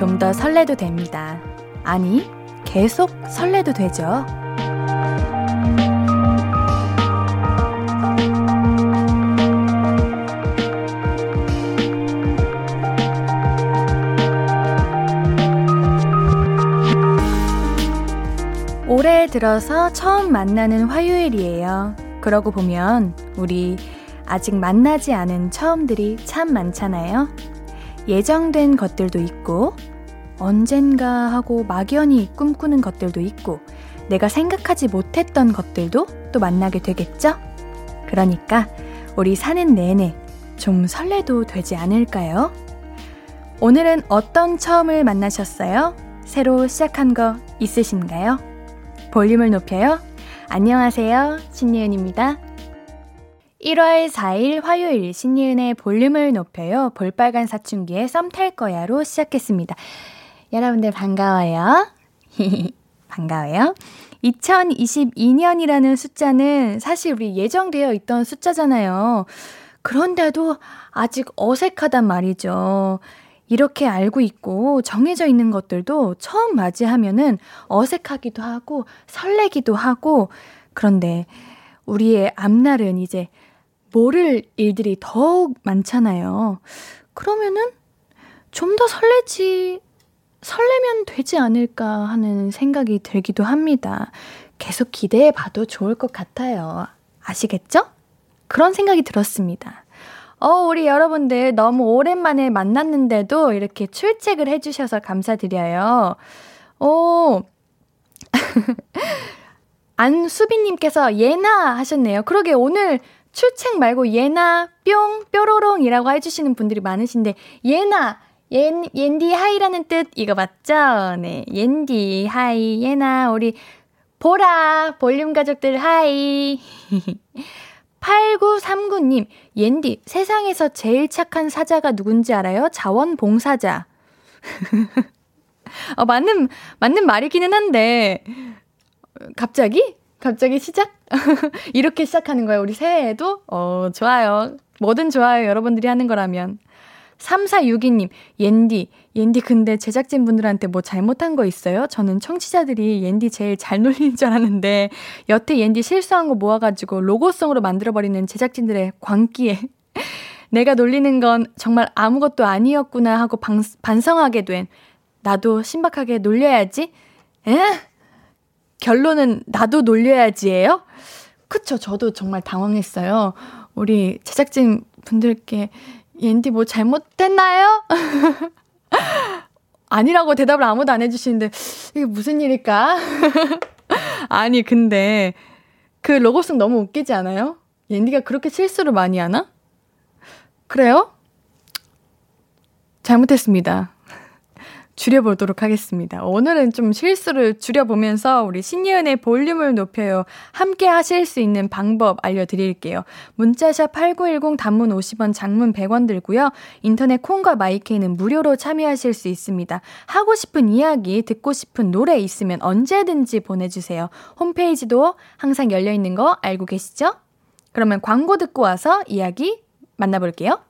좀 더 설레도 됩니다. 아니, 계속 설레도 되죠. 올해 들어서 처음 만나는 화요일이에요. 그러고 보면 우리 아직 만나지 않은 처음들이 참 많잖아요. 예정된 것들도 있고, 언젠가 하고 막연히 꿈꾸는 것들도 있고, 내가 생각하지 못했던 것들도 또 만나게 되겠죠? 그러니까 우리 사는 내내 좀 설레도 되지 않을까요? 오늘은 어떤 처음을 만나셨어요? 새로 시작한 거 있으신가요? 볼륨을 높여요. 안녕하세요. 신예은입니다. 1월 4일 화요일 신예은의 볼륨을 높여요. 볼빨간 사춘기의 썸 탈 거야로 시작했습니다. 여러분들 반가워요. 반가워요. 2022년이라는 숫자는 사실 우리 예정되어 있던 숫자잖아요. 그런데도 아직 어색하단 말이죠. 이렇게 알고 있고 정해져 있는 것들도 처음 맞이하면은 어색하기도 하고 설레기도 하고 그런데 우리의 앞날은 이제 모를 일들이 더욱 많잖아요. 그러면은 좀 더 설레지, 설레면 되지 않을까 하는 생각이 들기도 합니다. 계속 기대해 봐도 좋을 것 같아요. 아시겠죠? 그런 생각이 들었습니다. 어, 우리 여러분들 너무 오랜만에 만났는데도 이렇게 출첵을 해주셔서 감사드려요. 오. 안수빈님께서 예나 하셨네요. 그러게 오늘 출첵 말고 예나 뿅 뾰로롱이라고 해주시는 분들이 많으신데 예나 옌, 옌디 hi라는 뜻 이거 맞죠? 네 옌디 hi 예나 우리 보라 볼륨 가족들 hi 8939님, 옌디, 세상에서 제일 착한 사자가 누군지 알아요? 자원봉사자. 어, 맞는, 맞는 말이기는 한데, 갑자기? 갑자기 시작? 이렇게 시작하는 거예요, 우리 새해에도? 어, 좋아요. 뭐든 좋아요, 여러분들이 하는 거라면. 3462님, 옌디, 옌디 근데 제작진 분들한테 뭐 잘못한 거 있어요? 저는 청취자들이 옌디 제일 잘 놀리는 줄 알았는데, 여태 옌디 실수한 거 모아가지고 로고송으로 만들어버리는 제작진들의 광기에, 내가 놀리는 건 정말 아무것도 아니었구나 하고 방, 반성하게 된, 나도 신박하게 놀려야지? 에? 결론은 나도 놀려야지예요? 그쵸, 저도 정말 당황했어요. 우리 제작진 분들께 옌디 뭐 잘못됐나요? 아니라고 대답을 아무도 안 해주시는데, 이게 무슨 일일까? 아니, 근데, 그 로고송 너무 웃기지 않아요? 옌디가 그렇게 실수를 많이 하나? 그래요? 잘못했습니다. 줄여보도록 하겠습니다. 오늘은 좀 실수를 줄여보면서 우리 신예은의 볼륨을 높여요. 함께 하실 수 있는 방법 알려드릴게요. 문자샵 8910 단문 50원, 장문 100원 들고요. 인터넷 콩과 마이케이는 무료로 참여하실 수 있습니다. 하고 싶은 이야기, 듣고 싶은 노래 있으면 언제든지 보내주세요. 홈페이지도 항상 열려있는 거 알고 계시죠? 그러면 광고 듣고 와서 이야기 만나볼게요.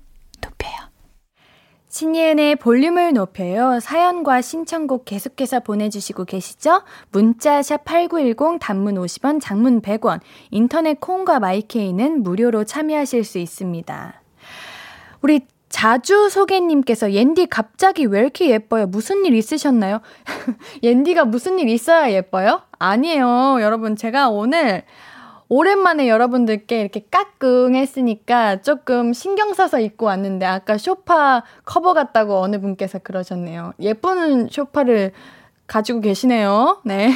신예은의 볼륨을 높여요. 사연과 신청곡 계속해서 보내주시고 계시죠? 문자 샵 8910 단문 50원, 장문 100원, 인터넷 콩과 마이케이는 무료로 참여하실 수 있습니다. 우리 자주 소개님께서 옌디 갑자기 왜 이렇게 예뻐요? 무슨 일 있으셨나요? 옌디가 무슨 일 있어야 예뻐요? 아니에요. 여러분, 제가 오늘 오랜만에 여러분들께 이렇게 까꿍했으니까 조금 신경 써서 입고 왔는데 아까 쇼파 커버 같다고 어느 분께서 그러셨네요. 예쁜 쇼파를 가지고 계시네요. 네.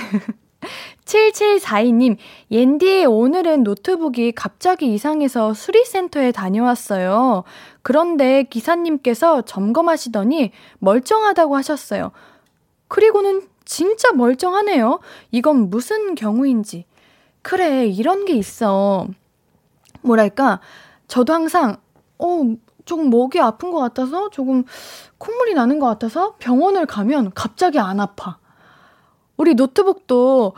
7742님, 옌디 오늘은 노트북이 갑자기 이상해서 수리센터에 다녀왔어요. 그런데 기사님께서 점검하시더니 멀쩡하다고 하셨어요. 그리고는 진짜 멀쩡하네요. 이건 무슨 경우인지. 그래, 이런 게 있어. 뭐랄까, 저도 항상, 어, 조금 목이 아픈 것 같아서, 조금 콧물이 나는 것 같아서 병원을 가면 갑자기 안 아파. 우리 노트북도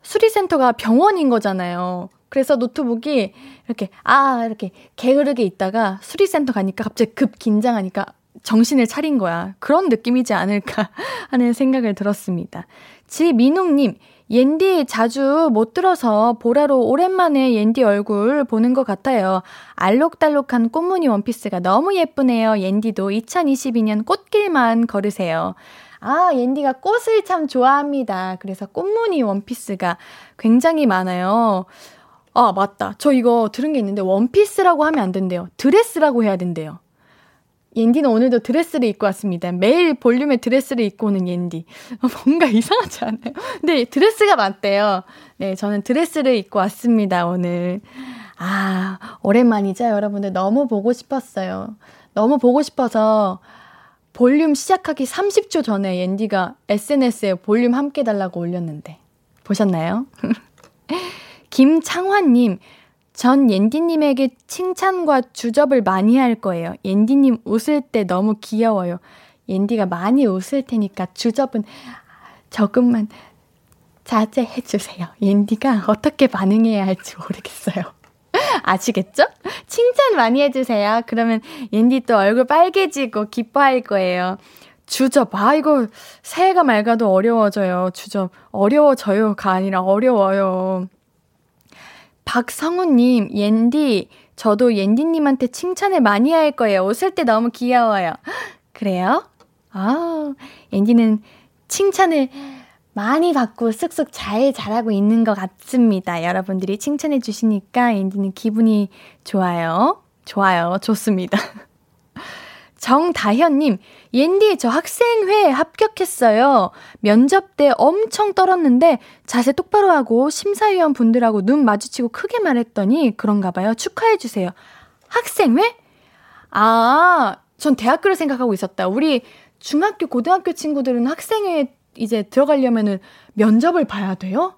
수리센터가 병원인 거잖아요. 그래서 노트북이 이렇게, 아, 이렇게 게으르게 있다가 수리센터 가니까 갑자기 급 긴장하니까 정신을 차린 거야. 그런 느낌이지 않을까 하는 생각을 들었습니다. 지민웅님, 옌디 자주 못 들어서 보라로 오랜만에 옌디 얼굴 보는 것 같아요. 알록달록한 꽃무늬 원피스가 너무 예쁘네요. 옌디도 2022년 꽃길만 걸으세요. 아, 옌디가 꽃을 참 좋아합니다. 그래서 꽃무늬 원피스가 굉장히 많아요. 아, 맞다. 저 이거 들은 게 있는데 원피스라고 하면 안 된대요. 드레스라고 해야 된대요. 옌디는 오늘도 드레스를 입고 왔습니다. 매일 볼륨의 드레스를 입고 오는 옌디. 어, 뭔가 이상하지 않아요? 근데 드레스가 맞대요. 네, 저는 드레스를 입고 왔습니다, 오늘. 아, 오랜만이죠, 여러분들. 너무 보고 싶었어요. 너무 보고 싶어서 볼륨 시작하기 30초 전에 옌디가 SNS에 볼륨 함께 달라고 올렸는데. 보셨나요? 김창환님, 전 옌디님에게 칭찬과 주접을 많이 할 거예요. 옌디님 웃을 때 너무 귀여워요. 옌디가 많이 웃을 테니까 주접은 조금만 자제해 주세요. 옌디가 어떻게 반응해야 할지 모르겠어요. 아시겠죠? 칭찬 많이 해주세요. 그러면 옌디 또 얼굴 빨개지고 기뻐할 거예요. 주접. 아, 이거 새해가 맑아도 어려워져요. 주접. 어려워져요가 아니라 어려워요. 박성우님, 옌디, 저도 옌디님한테 칭찬을 많이 할 거예요. 웃을 때 너무 귀여워요. 그래요? 아, 옌디는 칭찬을 많이 받고 쓱쓱 잘 자라고 있는 것 같습니다. 여러분들이 칭찬해 주시니까 옌디는 기분이 좋아요. 좋아요. 좋습니다. 정다현님, 옌디, 저 학생회 합격했어요. 면접 때 엄청 떨었는데 자세 똑바로 하고 심사위원 분들하고 눈 마주치고 크게 말했더니 그런가 봐요. 축하해주세요. 학생회? 아, 전 대학교를 생각하고 있었다. 우리 중학교, 고등학교 친구들은 학생회 이제 들어가려면은 면접을 봐야 돼요?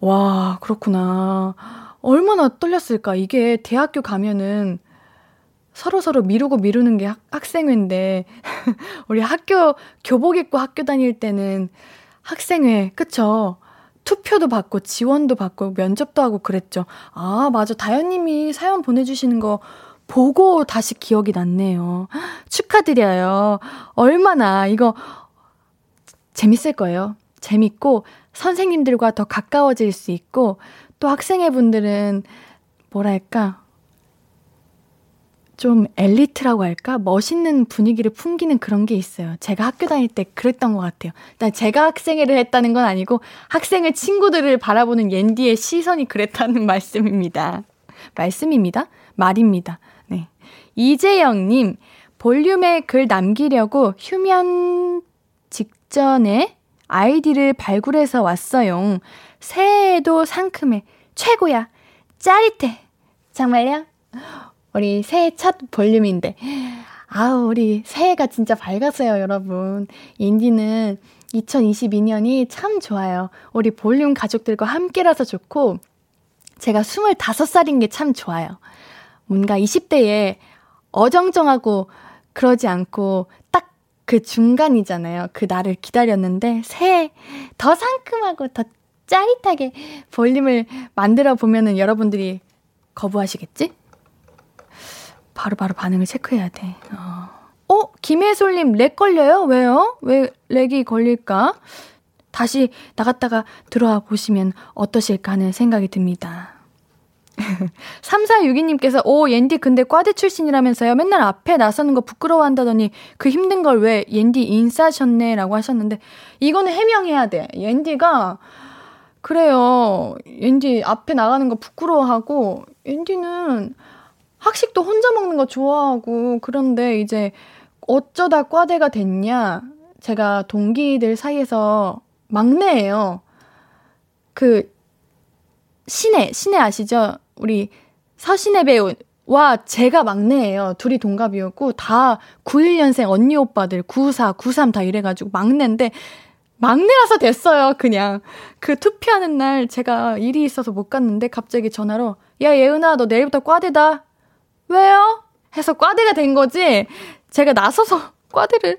와, 그렇구나. 얼마나 떨렸을까. 이게 대학교 가면은 서로서로 미루고 미루는 게 학, 학생회인데, 우리 학교, 교복 입고 학교 다닐 때는 학생회, 그쵸? 투표도 받고, 지원도 받고, 면접도 하고 그랬죠. 아, 맞아. 다현님이 사연 보내주시는 거 보고 다시 기억이 났네요. 축하드려요. 얼마나, 이거, 재밌을 거예요. 재밌고, 선생님들과 더 가까워질 수 있고, 또 학생회 분들은, 뭐랄까, 좀 엘리트라고 할까? 멋있는 분위기를 풍기는 그런 게 있어요. 제가 학교 다닐 때 그랬던 것 같아요. 나 제가 학생회를 했다는 건 아니고 학생회 친구들을 바라보는 옌디의 시선이 그랬다는 말씀입니다. 말씀입니다. 말입니다. 네. 이재영님, 볼륨에 글 남기려고 휴면 직전에 아이디를 발굴해서 왔어요. 새해에도 상큼해. 최고야. 짜릿해. 정말요? 우리 새해 첫 볼륨인데. 아우, 우리 새해가 진짜 밝았어요, 여러분. 인디는 2022년이 참 좋아요. 우리 볼륨 가족들과 함께라서 좋고, 제가 25살인 게 참 좋아요. 뭔가 20대에 어정쩡하고 그러지 않고 딱 그 중간이잖아요. 그 날을 기다렸는데 새해 더 상큼하고 더 짜릿하게 볼륨을 만들어 보면은 여러분들이 거부하시겠지? 바로바로 바로 반응을 체크해야 돼. 어, 어 김혜솔님, lag 걸려요? 왜요? 왜 lag이 걸릴까? 다시 나갔다가 들어와 보시면 어떠실까 하는 생각이 듭니다. 3462님께서, 오, 옌디 근데 과대 출신이라면서요? 맨날 앞에 나서는 거 부끄러워 한다더니 그 힘든 걸 왜 옌디 인싸셨네? 라고 하셨는데, 이거는 해명해야 돼. 옌디가, 그래요. 옌디 앞에 나가는 거 부끄러워하고, 옌디는 학식도 혼자 먹는 거 좋아하고 그런데 이제 어쩌다 과대가 됐냐? 제가 동기들 사이에서 막내예요. 그 신혜, 신혜 아시죠? 우리 서신혜 배우와 제가 막내예요. 둘이 동갑이었고 다 91년생 언니 오빠들 94, 93 다 이래 가지고 막내인데 막내라서 됐어요, 그냥. 그 투표하는 날 제가 일이 있어서 못 갔는데 갑자기 전화로, 야, 예은아, 너 내일부터 과대다. 왜요? 해서 과대가 된 거지. 제가 나서서 과대를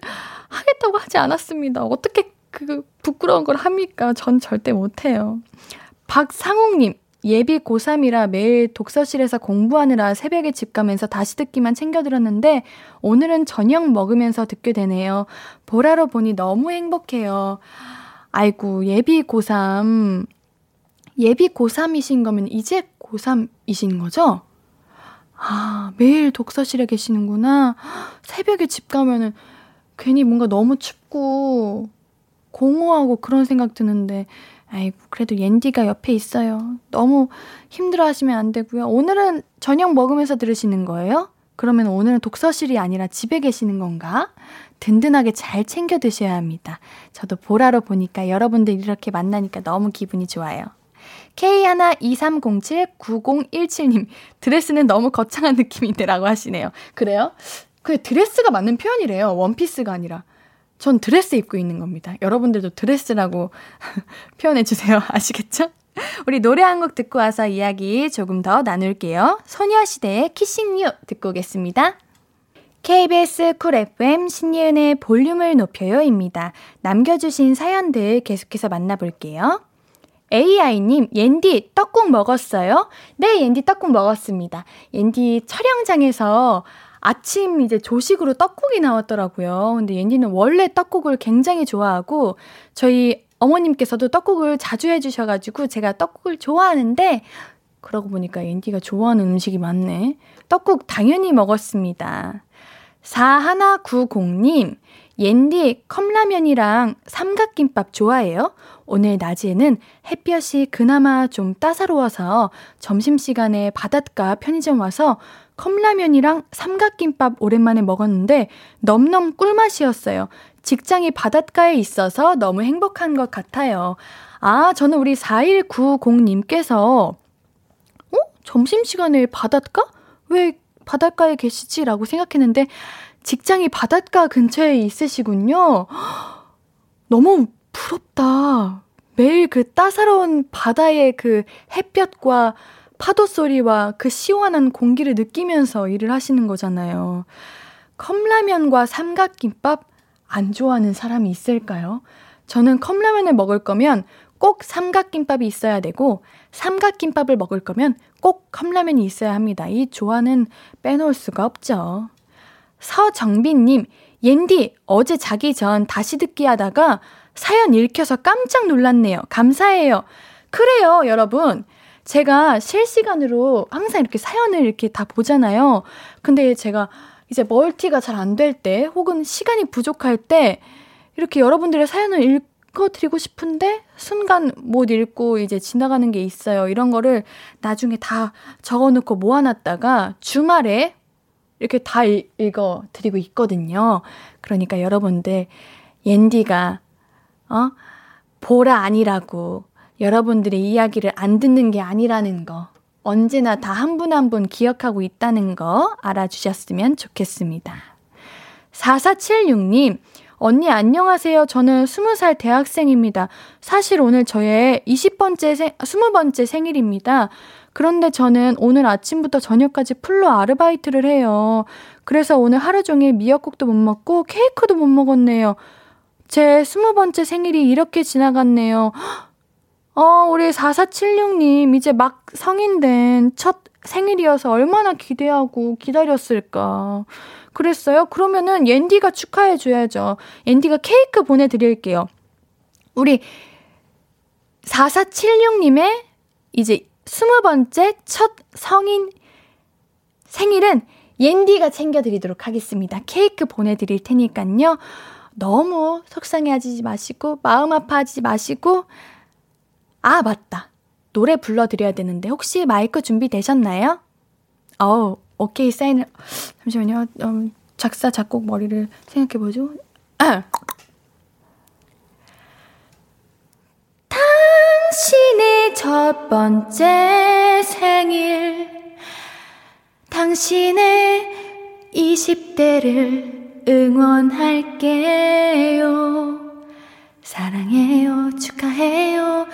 하겠다고 하지 않았습니다. 어떻게 그 부끄러운 걸 합니까? 전 절대 못해요. 박상욱님, 예비 고3이라 매일 독서실에서 공부하느라 새벽에 집 가면서 다시 듣기만 챙겨 들었는데 오늘은 저녁 먹으면서 듣게 되네요. 보라로 보니 너무 행복해요. 아이고, 예비 고3. 예비 고3이신 거면 이제 고3이신 거죠? 아, 매일 독서실에 계시는구나. 새벽에 집 가면은 괜히 뭔가 너무 춥고 공허하고 그런 생각 드는데 아이고, 그래도 옌디가 옆에 있어요. 너무 힘들어 하시면 안 되고요. 오늘은 저녁 먹으면서 들으시는 거예요? 그러면 오늘은 독서실이 아니라 집에 계시는 건가? 든든하게 잘 챙겨 드셔야 합니다. 저도 보라로 보니까 여러분들 이렇게 만나니까 너무 기분이 좋아요. K123079017님, 드레스는 너무 거창한 느낌인데 라고 하시네요. 그래요? 그 드레스가 맞는 표현이래요. 원피스가 아니라. 전 드레스 입고 있는 겁니다. 여러분들도 드레스라고 표현해 주세요. 아시겠죠? 우리 노래 한 곡 듣고 와서 이야기 조금 더 나눌게요. 소녀시대의 Kissing You 듣고 오겠습니다. KBS 쿨 FM 신예은의 볼륨을 높여요입니다. 남겨주신 사연들 계속해서 만나볼게요. AI님, 옌디 떡국 먹었어요? 네, 옌디 떡국 먹었습니다. 옌디 촬영장에서 아침 이제 조식으로 떡국이 나왔더라고요. 근데 옌디는 원래 떡국을 굉장히 좋아하고 저희 어머님께서도 떡국을 자주 해주셔가지고 제가 떡국을 좋아하는데 그러고 보니까 옌디가 좋아하는 음식이 많네. 떡국 당연히 먹었습니다. 4190님, 옌디 컵라면이랑 삼각김밥 좋아해요? 오늘 낮에는 햇볕이 그나마 좀 따사로워서 점심시간에 바닷가 편의점 와서 컵라면이랑 삼각김밥 오랜만에 먹었는데 넘넘 꿀맛이었어요. 직장이 바닷가에 있어서 너무 행복한 것 같아요. 아, 저는 우리 4190님께서, 어? 점심시간에 바닷가? 왜 바닷가에 계시지? 라고 생각했는데, 직장이 바닷가 근처에 있으시군요. 너무 부럽다. 매일 그 따사로운 바다의 그 햇볕과 파도 소리와 그 시원한 공기를 느끼면서 일을 하시는 거잖아요. 컵라면과 삼각김밥 안 좋아하는 사람이 있을까요? 저는 컵라면을 먹을 거면 꼭 삼각김밥이 있어야 되고 삼각김밥을 먹을 거면 꼭 컵라면이 있어야 합니다. 이 조화는 빼놓을 수가 없죠. 서정빈님, 옌디, 어제 자기 전 다시 듣기 하다가 사연 읽혀서 깜짝 놀랐네요. 감사해요. 그래요, 여러분. 제가 실시간으로 항상 이렇게 사연을 이렇게 다 보잖아요. 근데 제가 이제 멀티가 잘 안 될 때, 혹은 시간이 부족할 때, 이렇게 여러분들의 사연을 읽어드리고 싶은데, 순간 못 읽고 이제 지나가는 게 있어요. 이런 거를 나중에 다 적어놓고 모아놨다가 주말에 이렇게 다 읽어 드리고 있거든요. 그러니까 여러분들, 옌디가, 어? 보라 아니라고, 여러분들의 이야기를 안 듣는 게 아니라는 거, 언제나 다 한 분 한 분 기억하고 있다는 거 알아주셨으면 좋겠습니다. 4476님, 언니 안녕하세요. 저는 20살 대학생입니다. 사실 오늘 저의 20번째 생, 20번째 생일입니다. 그런데 저는 오늘 아침부터 저녁까지 풀로 아르바이트를 해요. 그래서 오늘 하루 종일 미역국도 못 먹고 케이크도 못 먹었네요. 제 20번째 생일이 이렇게 지나갔네요. 어, 우리 4476님, 이제 막 성인 된 첫 생일이어서 얼마나 기대하고 기다렸을까. 그랬어요? 그러면은 옌디가 축하해줘야죠. 옌디가 케이크 보내드릴게요. 우리 4476님의 이제 20번째 첫 성인 생일은 옌디가 챙겨드리도록 하겠습니다. 케이크 보내드릴 테니까요. 너무 속상해하지 마시고, 마음 아파하지 마시고, 아, 맞다. 노래 불러드려야 되는데 혹시 마이크 준비되셨나요? 어, 오케이, 사인을. 잠시만요. 음, 작사, 작곡 머리를 생각해보죠. 당신의 첫 번째 생일, 당신의 20대를 응원할게요. 사랑해요, 축하해요.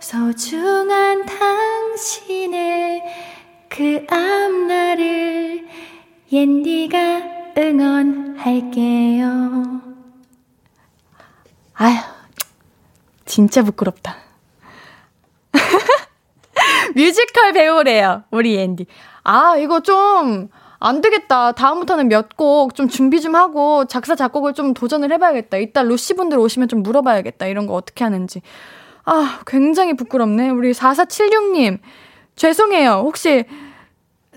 소중한 당신의 그 앞날을 옌디가 응원할게요. 아휴, 진짜 부끄럽다. 뮤지컬 배우래요, 우리 앤디. 아, 이거 좀, 안 되겠다. 다음부터는 몇 곡 좀 준비 좀 하고 작사, 작곡을 좀 도전을 해봐야겠다. 이따 루시 분들 오시면 좀 물어봐야겠다. 이런 거 어떻게 하는지. 아, 굉장히 부끄럽네. 우리 4476님. 죄송해요. 혹시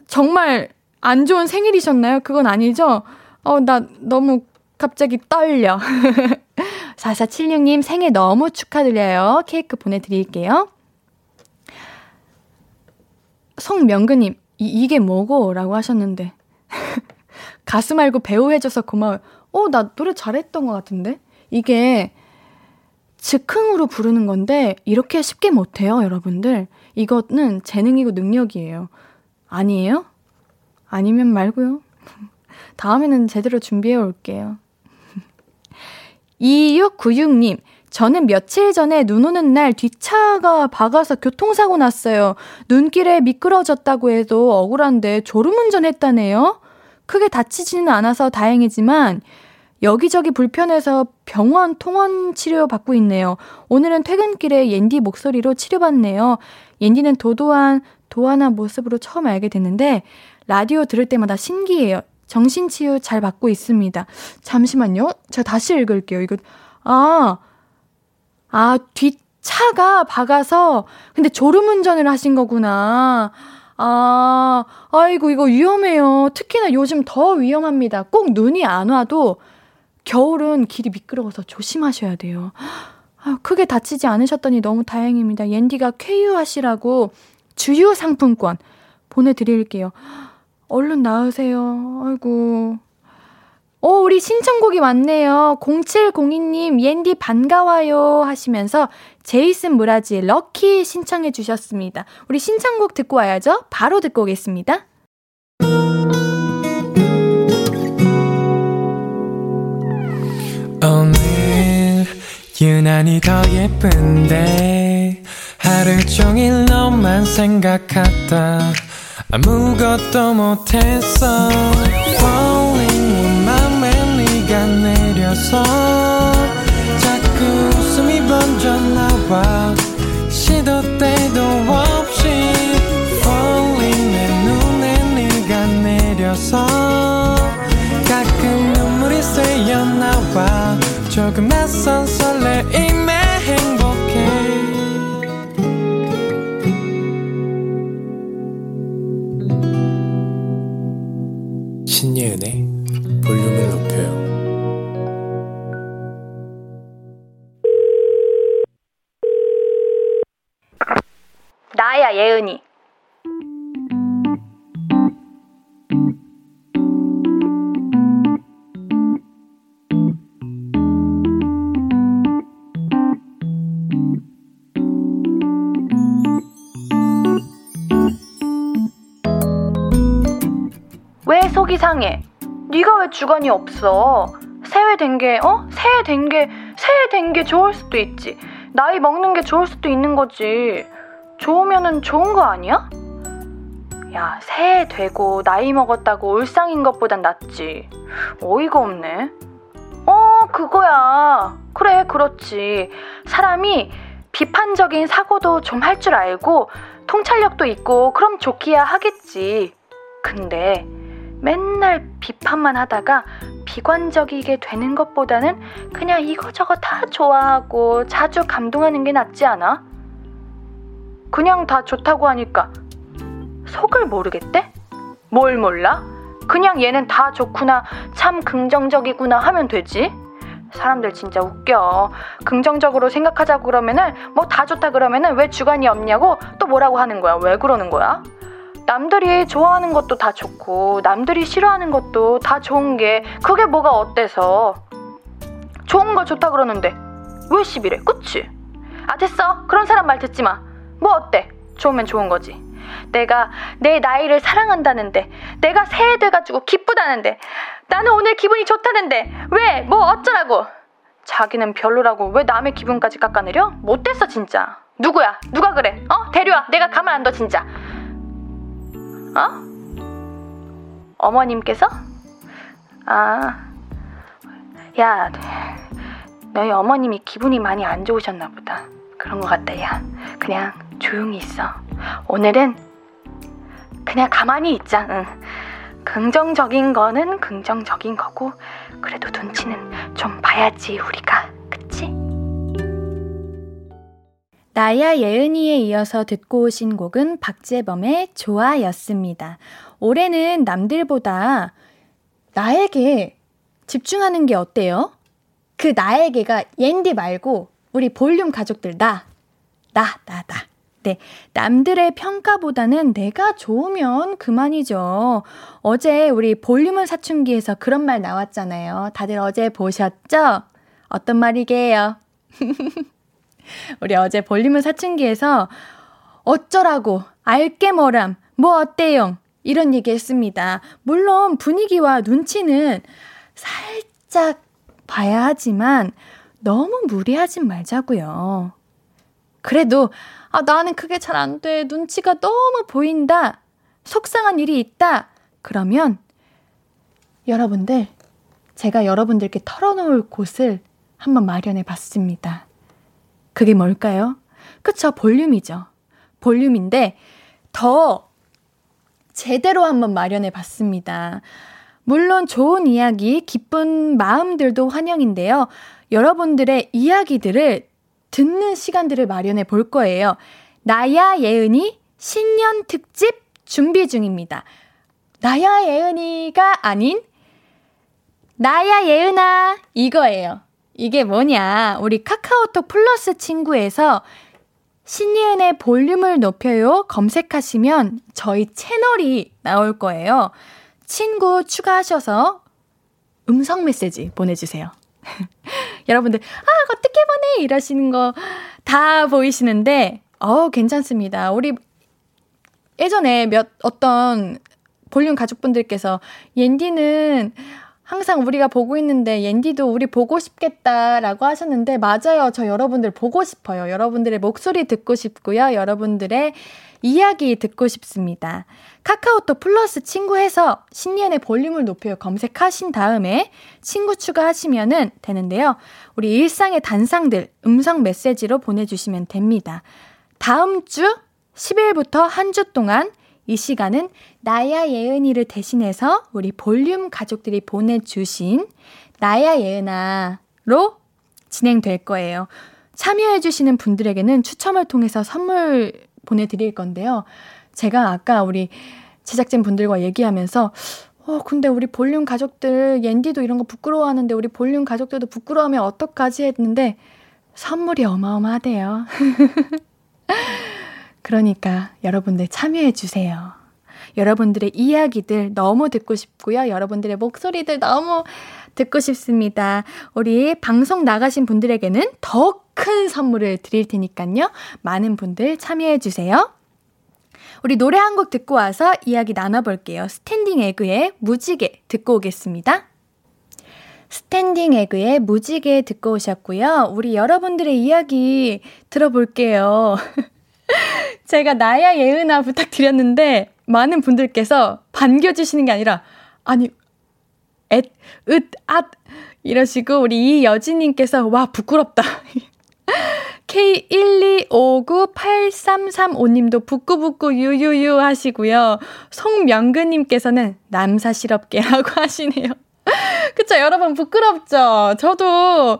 정말 안 좋은 생일이셨나요? 그건 아니죠? 어, 나 너무 갑자기 떨려. 4476님 생일 너무 축하드려요. 케이크 보내드릴게요. 성명근님, 이, 이게 뭐고? 라고 하셨는데. 가수 말고 배우 해줘서 고마워요. 어, 나 노래 잘했던 것 같은데? 이게 즉흥으로 부르는 건데, 이렇게 쉽게 못해요, 여러분들. 이거는 재능이고 능력이에요. 아니에요? 아니면 말고요. 다음에는 제대로 준비해 올게요. 2696님, 저는 며칠 전에 눈 오는 날 뒷차가 박아서 교통사고 났어요. 눈길에 미끄러졌다고 해도 억울한데 졸음운전 했다네요? 크게 다치지는 않아서 다행이지만 여기저기 불편해서 병원 통원 치료 받고 있네요. 오늘은 퇴근길에 옌디 목소리로 치료받네요. 옌디는 도도한 도안한 모습으로 처음 알게 됐는데 라디오 들을 때마다 신기해요. 정신치유 잘 받고 있습니다. 잠시만요. 제가 다시 읽을게요. 이거, 아, 아, 뒷차가 박아서, 근데 졸음운전을 하신 거구나. 아, 아이고, 이거 위험해요. 특히나 요즘 더 위험합니다. 꼭 눈이 안 와도 겨울은 길이 미끄러워서 조심하셔야 돼요. 아, 크게 다치지 않으셨더니 너무 다행입니다. 옌디가 쾌유하시라고 주유 상품권 보내드릴게요. 얼른 나으세요. 아이고. 오, 어, 우리 신청곡이 왔네요. 0702님, 옌디 반가워요 하시면서 제이슨 무라지 럭키 신청해 주셨습니다. 우리 신청곡 듣고 와야죠. 바로 듣고 오겠습니다. 오늘 유난히 더 예쁜데 하루 종일 너만 생각하다 아무것도 못했어 내려서 자꾸 웃음이 번져 나와. 시도 때도 없이 Falling 내 눈에 네가 내려서 가끔 눈물이 새어 나와. 조금 낯선 설레임에 행복해. 신예은의 볼륨을 높여 나야 예은이. 속이 상해. 네가 왜 주관이 없어? 새해 된 게, 어? 새해 된 게, 새해 된 게 좋을 수도 있지. 나이 먹는 게 좋을 수도 있는 거지. 좋으면은 좋은 거 아니야? 야, 새해 되고 나이 먹었다고 울상인 것보단 낫지. 어이가 없네. 어, 그거야. 그래, 그렇지. 사람이 비판적인 사고도 좀 할 줄 알고 통찰력도 있고 그럼 좋기야 하겠지. 근데 맨날 비판만 하다가 비관적이게 되는 것보다는 그냥 이거저거 다 좋아하고 자주 감동하는 게 낫지 않아? 그냥 다 좋다고 하니까 속을 모르겠대? 뭘 몰라? 그냥 얘는 다 좋구나, 참 긍정적이구나 하면 되지. 사람들 진짜 웃겨. 긍정적으로 생각하자고 그러면은 뭐 다 좋다 그러면은 왜 주관이 없냐고 또 뭐라고 하는 거야? 왜 그러는 거야? 남들이 좋아하는 것도 다 좋고 남들이 싫어하는 것도 다 좋은 게 그게 뭐가 어때서 좋은 거 좋다 그러는데 왜 시비래 그치? 아 됐어 그런 사람 말 듣지 마 뭐 어때 좋으면 좋은 거지 내가 내 나이를 사랑한다는데 내가 새해 돼가지고 기쁘다는데 나는 오늘 기분이 좋다는데 왜 뭐 어쩌라고 자기는 별로라고 왜 남의 기분까지 깎아내려? 못됐어 진짜. 누구야? 누가 그래? 어? 데려와. 내가 가만 안 둬 진짜. 어? 어머님께서? 아, 야, 너희 어머님이 기분이 많이 안 좋으셨나 보다. 그런 것 같다, 야. 그냥 조용히 있어. 오늘은 그냥 가만히 있자, 응. 긍정적인 거는 긍정적인 거고, 그래도 눈치는 좀 봐야지, 우리가. 그치? 나야 예은이에 이어서 듣고 오신 곡은 박재범의 좋아였습니다. 올해는 남들보다 나에게 집중하는 게 어때요? 그 나에게가 옌디 말고 우리 볼륨 가족들 나, 나, 나, 나. 네. 남들의 평가보다는 내가 좋으면 그만이죠. 어제 우리 볼륨을 사춘기에서 그런 말 나왔잖아요. 다들 어제 보셨죠? 어떤 말이게요? 우리 어제 볼륨을 사춘기에서 어쩌라고, 알게 뭐람, 뭐 어때요? 이런 얘기 했습니다. 물론 분위기와 눈치는 살짝 봐야 하지만 너무 무리하진 말자고요. 그래도 아 나는 그게 잘 안 돼. 눈치가 너무 보인다. 속상한 일이 있다. 그러면 여러분들 제가 여러분들께 털어놓을 곳을 한번 마련해 봤습니다. 그게 뭘까요? 그쵸, 볼륨이죠. 볼륨인데 더 제대로 한번 마련해 봤습니다. 물론 좋은 이야기, 기쁜 마음들도 환영인데요. 여러분들의 이야기들을 듣는 시간들을 마련해 볼 거예요. 나야 예은이 신년 특집 준비 중입니다. 나야 예은이가 아닌 나야 예은아 이거예요. 이게 뭐냐? 우리 카카오톡 플러스 친구에서 신예은의 볼륨을 높여요 검색하시면 저희 채널이 나올 거예요. 친구 추가하셔서 음성 메시지 보내주세요. 여러분들, 아, 어떻게 보내? 이러시는 거 다 보이시는데, 어 괜찮습니다. 우리 예전에 몇, 어떤 볼륨 가족분들께서, 옌디는 항상 우리가 보고 있는데 옌디도 우리 보고 싶겠다라고 하셨는데 맞아요. 저 여러분들 보고 싶어요. 여러분들의 목소리 듣고 싶고요. 여러분들의 이야기 듣고 싶습니다. 카카오톡 플러스 친구해서 신년의 볼륨을 높여 검색하신 다음에 친구 추가하시면 되는데요. 우리 일상의 단상들 음성 메시지로 보내주시면 됩니다. 다음 주 10일부터 한 주 동안 이 시간은 나야 예은이를 대신해서 우리 볼륨 가족들이 보내주신 나야 예은아로 진행될 거예요. 참여해주시는 분들에게는 추첨을 통해서 선물 보내드릴 건데요. 제가 아까 우리 제작진 분들과 얘기하면서 어, 근데 우리 볼륨 가족들, 옌디도 이런 거 부끄러워하는데 우리 볼륨 가족들도 부끄러워하면 어떡하지 했는데 선물이 어마어마하대요. 그러니까 여러분들 참여해 주세요. 여러분들의 이야기들 너무 듣고 싶고요. 여러분들의 목소리들 너무 듣고 싶습니다. 우리 방송 나가신 분들에게는 더 큰 선물을 드릴 테니까요. 많은 분들 참여해 주세요. 우리 노래 한 곡 듣고 와서 이야기 나눠볼게요. 스탠딩 에그의 무지개 듣고 오겠습니다. 스탠딩 에그의 무지개 듣고 오셨고요. 우리 여러분들의 이야기 들어볼게요. 제가 나야 예은아 부탁드렸는데 많은 분들께서 반겨주시는 게 아니라 아니 앳, 으, 앗 이러시고 우리 이여진님께서 와 부끄럽다. K125983355님도 부끄부끄 유유유 하시고요. 송명근님께서는 남사시럽게 하고 하시네요. 그쵸, 여러분 부끄럽죠? 저도,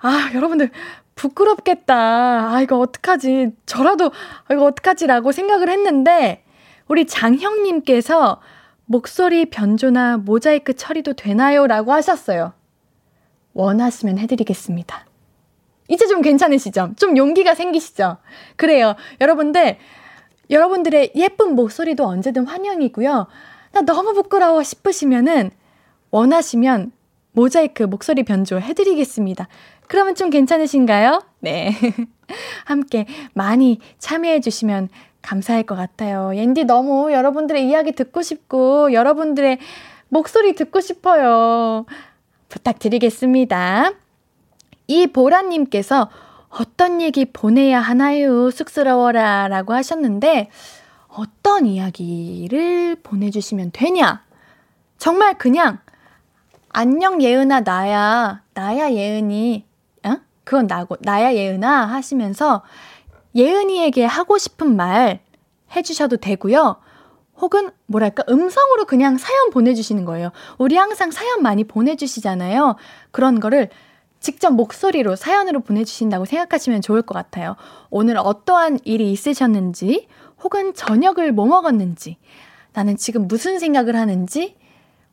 아, 여러분들 부끄럽겠다. 아, 이거 어떡하지. 저라도, 아, 이거 어떡하지라고 생각을 했는데, 우리 장형님께서 목소리 변조나 모자이크 처리도 되나요? 라고 하셨어요. 원하시면 해드리겠습니다. 이제 좀 괜찮으시죠? 좀 용기가 생기시죠? 그래요. 여러분들, 여러분들의 예쁜 목소리도 언제든 환영이고요. 나 너무 부끄러워 싶으시면은 원하시면 모자이크 목소리 변조 해드리겠습니다. 그러면 좀 괜찮으신가요? 네. 함께 많이 참여해주시면 감사할 것 같아요. 옌디 너무 여러분들의 이야기 듣고 싶고, 여러분들의 목소리 듣고 싶어요. 부탁드리겠습니다. 이보라님께서 어떤 얘기 보내야 하나요? 쑥스러워라. 라고 하셨는데, 어떤 이야기를 보내주시면 되냐? 정말 그냥, 안녕 예은아, 나야. 나야 예은이. 어? 그건 나고, 나야 예은아. 하시면서, 예은이에게 하고 싶은 말 해주셔도 되고요. 혹은 뭐랄까 음성으로 그냥 사연 보내주시는 거예요. 우리 항상 사연 많이 보내주시잖아요. 그런 거를 직접 목소리로 사연으로 보내주신다고 생각하시면 좋을 것 같아요. 오늘 어떠한 일이 있으셨는지, 혹은 저녁을 뭐 먹었는지, 나는 지금 무슨 생각을 하는지,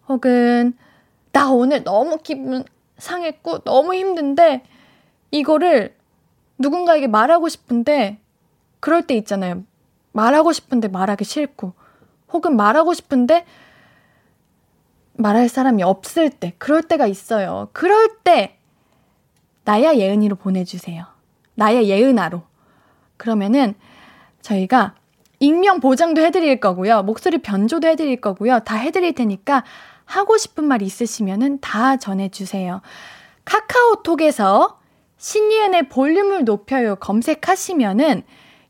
혹은 나 오늘 너무 기분 상했고 너무 힘든데 이거를 누군가에게 말하고 싶은데 그럴 때 있잖아요. 말하고 싶은데 말하기 싫고 혹은 말하고 싶은데 말할 사람이 없을 때 그럴 때가 있어요. 그럴 때 나야 예은이로 보내주세요. 나야 예은아로. 그러면은 저희가 익명 보장도 해드릴 거고요. 목소리 변조도 해드릴 거고요. 다 해드릴 테니까 하고 싶은 말 있으시면은 다 전해주세요. 카카오톡에서 신이은의 볼륨을 높여요 검색하시면은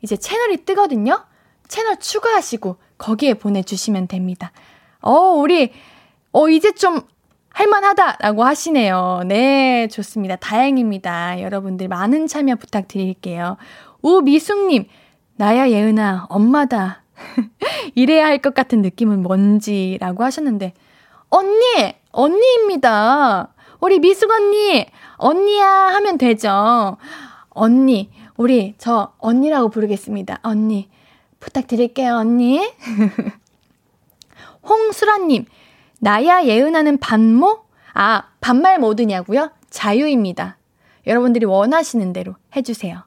이제 채널이 뜨거든요. 채널 추가하시고 거기에 보내주시면 됩니다. 어, 우리, 어, 이제 좀 할만하다라고 하시네요. 네, 좋습니다. 다행입니다. 여러분들 많은 참여 부탁드릴게요. 우미숙님, 나야 예은아, 엄마다. 이래야 할 것 같은 느낌은 뭔지라고 하셨는데, 언니! 언니입니다. 우리 미숙 언니! 언니야! 하면 되죠. 언니. 우리 저 언니라고 부르겠습니다. 언니. 부탁드릴게요, 언니. 홍수라님, 나야 예은하는 반모? 아, 반말 모드냐고요? 자유입니다. 여러분들이 원하시는 대로 해주세요.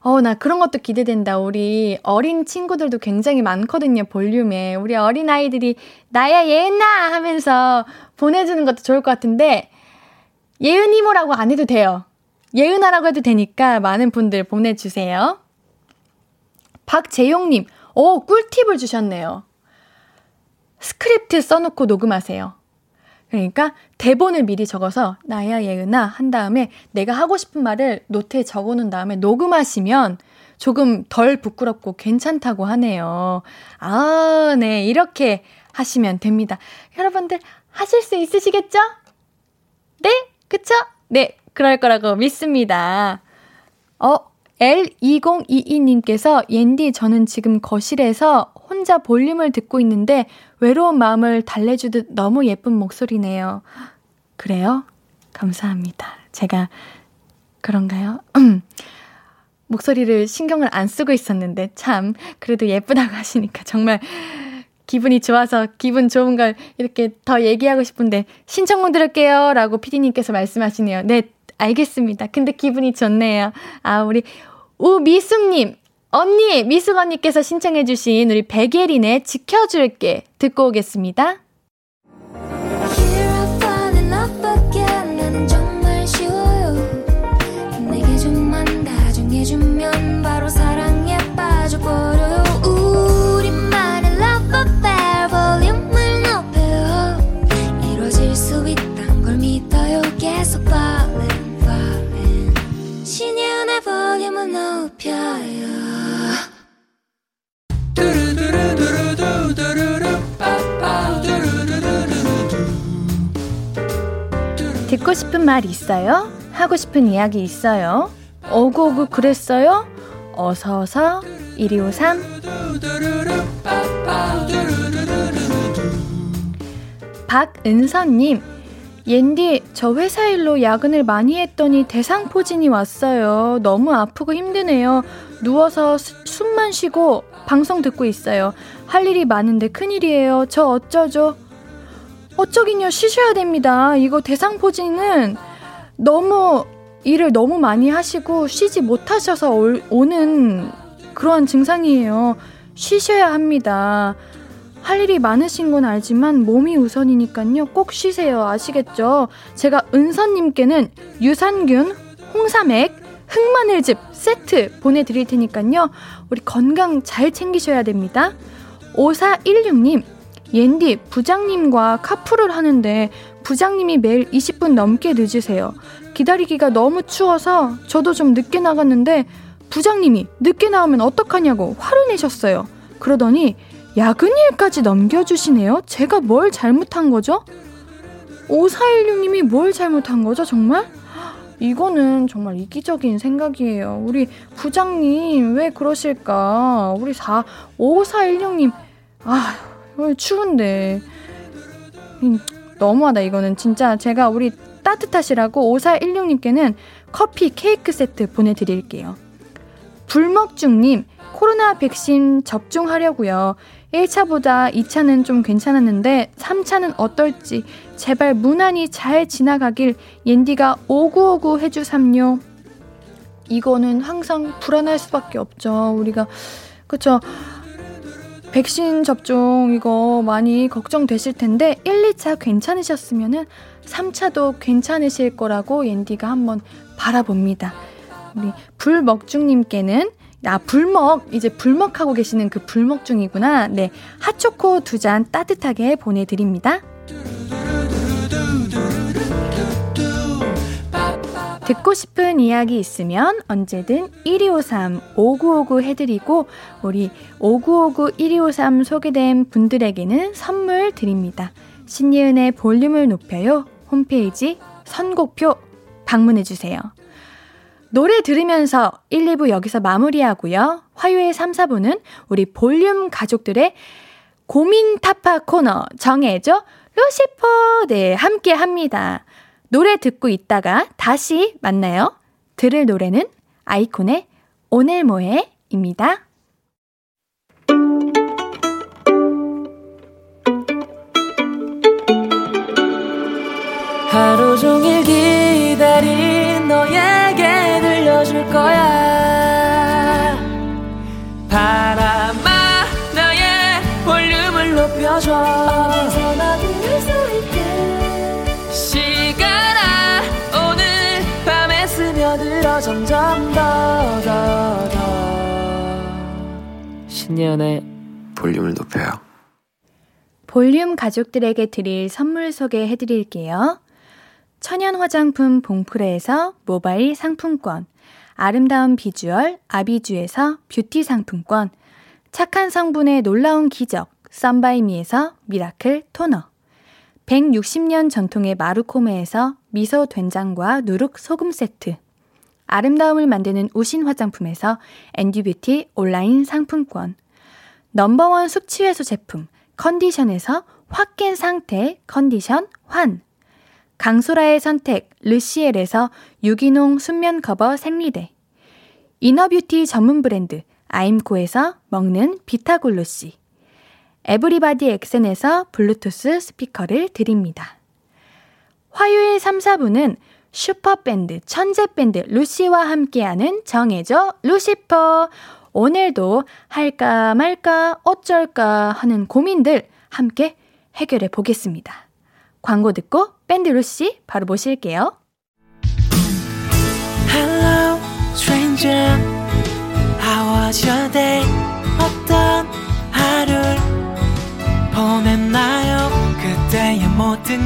어, 나 그런 것도 기대된다. 우리 어린 친구들도 굉장히 많거든요, 볼륨에. 우리 어린아이들이 나야 예은아! 하면서 보내주는 것도 좋을 것 같은데, 예은 이모라고 안 해도 돼요. 예은아라고 해도 되니까 많은 분들 보내주세요. 박재용님, 오, 꿀팁을 주셨네요. 스크립트 써놓고 녹음하세요. 그러니까 대본을 미리 적어서 나야 예은아 한 다음에 내가 하고 싶은 말을 노트에 적어 놓은 다음에 녹음하시면 조금 덜 부끄럽고 괜찮다고 하네요. 아, 네. 이렇게 하시면 됩니다. 여러분들 하실 수 있으시겠죠? 네? 그쵸? 네. 그럴 거라고 믿습니다. 어, L2022님께서 옌디 저는 지금 거실에서 혼자 볼륨을 듣고 있는데 외로운 마음을 달래주듯 너무 예쁜 목소리네요. 그래요? 감사합니다. 제가 그런가요? 목소리를 신경을 안 쓰고 있었는데 참 그래도 예쁘다고 하시니까 정말 기분이 좋아서 기분 좋은 걸 이렇게 더 얘기하고 싶은데 신청문 들을게요 라고 피디님께서 말씀하시네요. 네, 알겠습니다. 근데 기분이 좋네요. 아, 우리 우미숙님, 언니, 미숙 언니께서 신청해주신 우리 백예린의 지켜줄게 듣고 오겠습니다. 듣고 싶은 말 있어요? 하고 싶은 이야기 있어요? 어구어구 그랬어요? 어서어서 1253 박은선님 옌디 저 회사 일로 야근을 많이 했더니 대상포진이 왔어요. 너무 아프고 힘드네요. 누워서 숨만 쉬고 방송 듣고 있어요. 할 일이 많은데 큰일이에요. 저 어쩌죠? 어쩌긴요, 쉬셔야 됩니다. 이거 대상포진은 너무 일을 너무 많이 하시고 쉬지 못하셔서 올, 오는 그러한 증상이에요. 쉬셔야 합니다. 할 일이 많으신 건 알지만 몸이 우선이니까요. 꼭 쉬세요. 아시겠죠? 제가 은서님께는 유산균, 홍삼액, 흑마늘즙 세트 보내드릴 테니까요. 우리 건강 잘 챙기셔야 됩니다. 5416님, 옌디, 부장님과 카풀을 하는데 부장님이 매일 20분 넘게 늦으세요. 기다리기가 너무 추워서 저도 좀 늦게 나갔는데 부장님이 늦게 나오면 어떡하냐고 화를 내셨어요. 그러더니 야근일까지 넘겨주시네요. 제가 뭘 잘못한 거죠? 5416님이 뭘 잘못한 거죠, 정말? 이거는 정말 이기적인 생각이에요. 우리 부장님, 왜 그러실까? 우리 4, 5416님, 아, 추운데. 음, 너무하다, 이거는. 진짜 제가 우리 따뜻하시라고 5416님께는 커피 케이크 세트 보내드릴게요. 불먹중님, 코로나 백신 접종하려고요. 1차보다 2차는 좀 괜찮았는데 3차는 어떨지 제발 무난히 잘 지나가길 옌디가 오구오구 해주삼요. 이거는 항상 불안할 수밖에 없죠. 우리가 그쵸 백신 접종 이거 많이 걱정되실 텐데 1, 2차 괜찮으셨으면은 3차도 괜찮으실 거라고 옌디가 한번 바라봅니다. 우리 불먹중님께는 아, 불먹. 이제 불먹하고 계시는 그 불먹 중이구나. 네. 핫초코 두 잔 따뜻하게 보내드립니다. 듣고 싶은 이야기 있으면 언제든 1253 5959 해드리고 우리 5959 1253 소개된 분들에게는 선물 드립니다. 신예은의 볼륨을 높여요. 홈페이지 선곡표 방문해주세요. 노래 들으면서 1, 2부 여기서 마무리하고요. 화요일 3, 4부는 우리 볼륨 가족들의 고민 타파 코너 정해줘 루시퍼 네 함께 합니다. 노래 듣고 있다가 다시 만나요. 들을 노래는 아이콘의 오늘 뭐해입니다. 하루 종일 기다린 너에 높여줘 어디서나 들을 수 있게. 시간아 오늘 밤에 스며들어 점점 더 더 더. 신예은의 볼륨을 높여요. 볼륨 가족들에게 드릴 선물 소개해 드릴게요. 천연 화장품 봉프레에서 모바일 상품권, 아름다운 비주얼 아비주에서 뷰티 상품권, 착한 성분의 놀라운 기적 썬바이미에서 미라클 토너, 160년 전통의 마루코메에서 미소 된장과 누룩 소금 세트, 아름다움을 만드는 우신 화장품에서 앤디뷰티 온라인 상품권, number one 숙취해소 제품 컨디션에서 확 깬 상태 컨디션 환, 강소라의 선택 르시엘에서 유기농 순면 커버 생리대. inner beauty 전문 브랜드 아임코에서 먹는 비타글루시 에브리바디 엑센에서 블루투스 스피커를 드립니다. 화요일 3, 4부는 슈퍼밴드 천재밴드 루시와 함께하는 정해줘 루시퍼 오늘도 할까 말까 어쩔까 하는 고민들 함께 해결해 보겠습니다. 광고 듣고 밴드 루시 바로 모실게요. Hello, stranger. How was your day? 어떤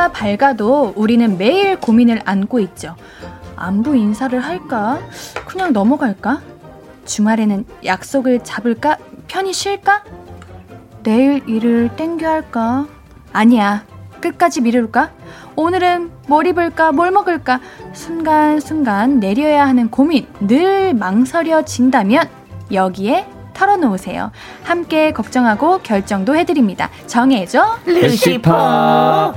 해가 밝아도 우리는 매일 고민을 안고 있죠 안부 인사를 할까? 그냥 넘어갈까? 주말에는 약속을 잡을까? 편히 쉴까? 내일 일을 땡겨 할까? 아니야. 끝까지 미룰까? 오늘은 뭘 입을까? 뭘 먹을까? 순간순간 내려야 하는 고민 늘 망설여진다면 여기에 털어놓으세요. 함께 걱정하고 결정도 해드립니다. 정해줘. 루시퍼.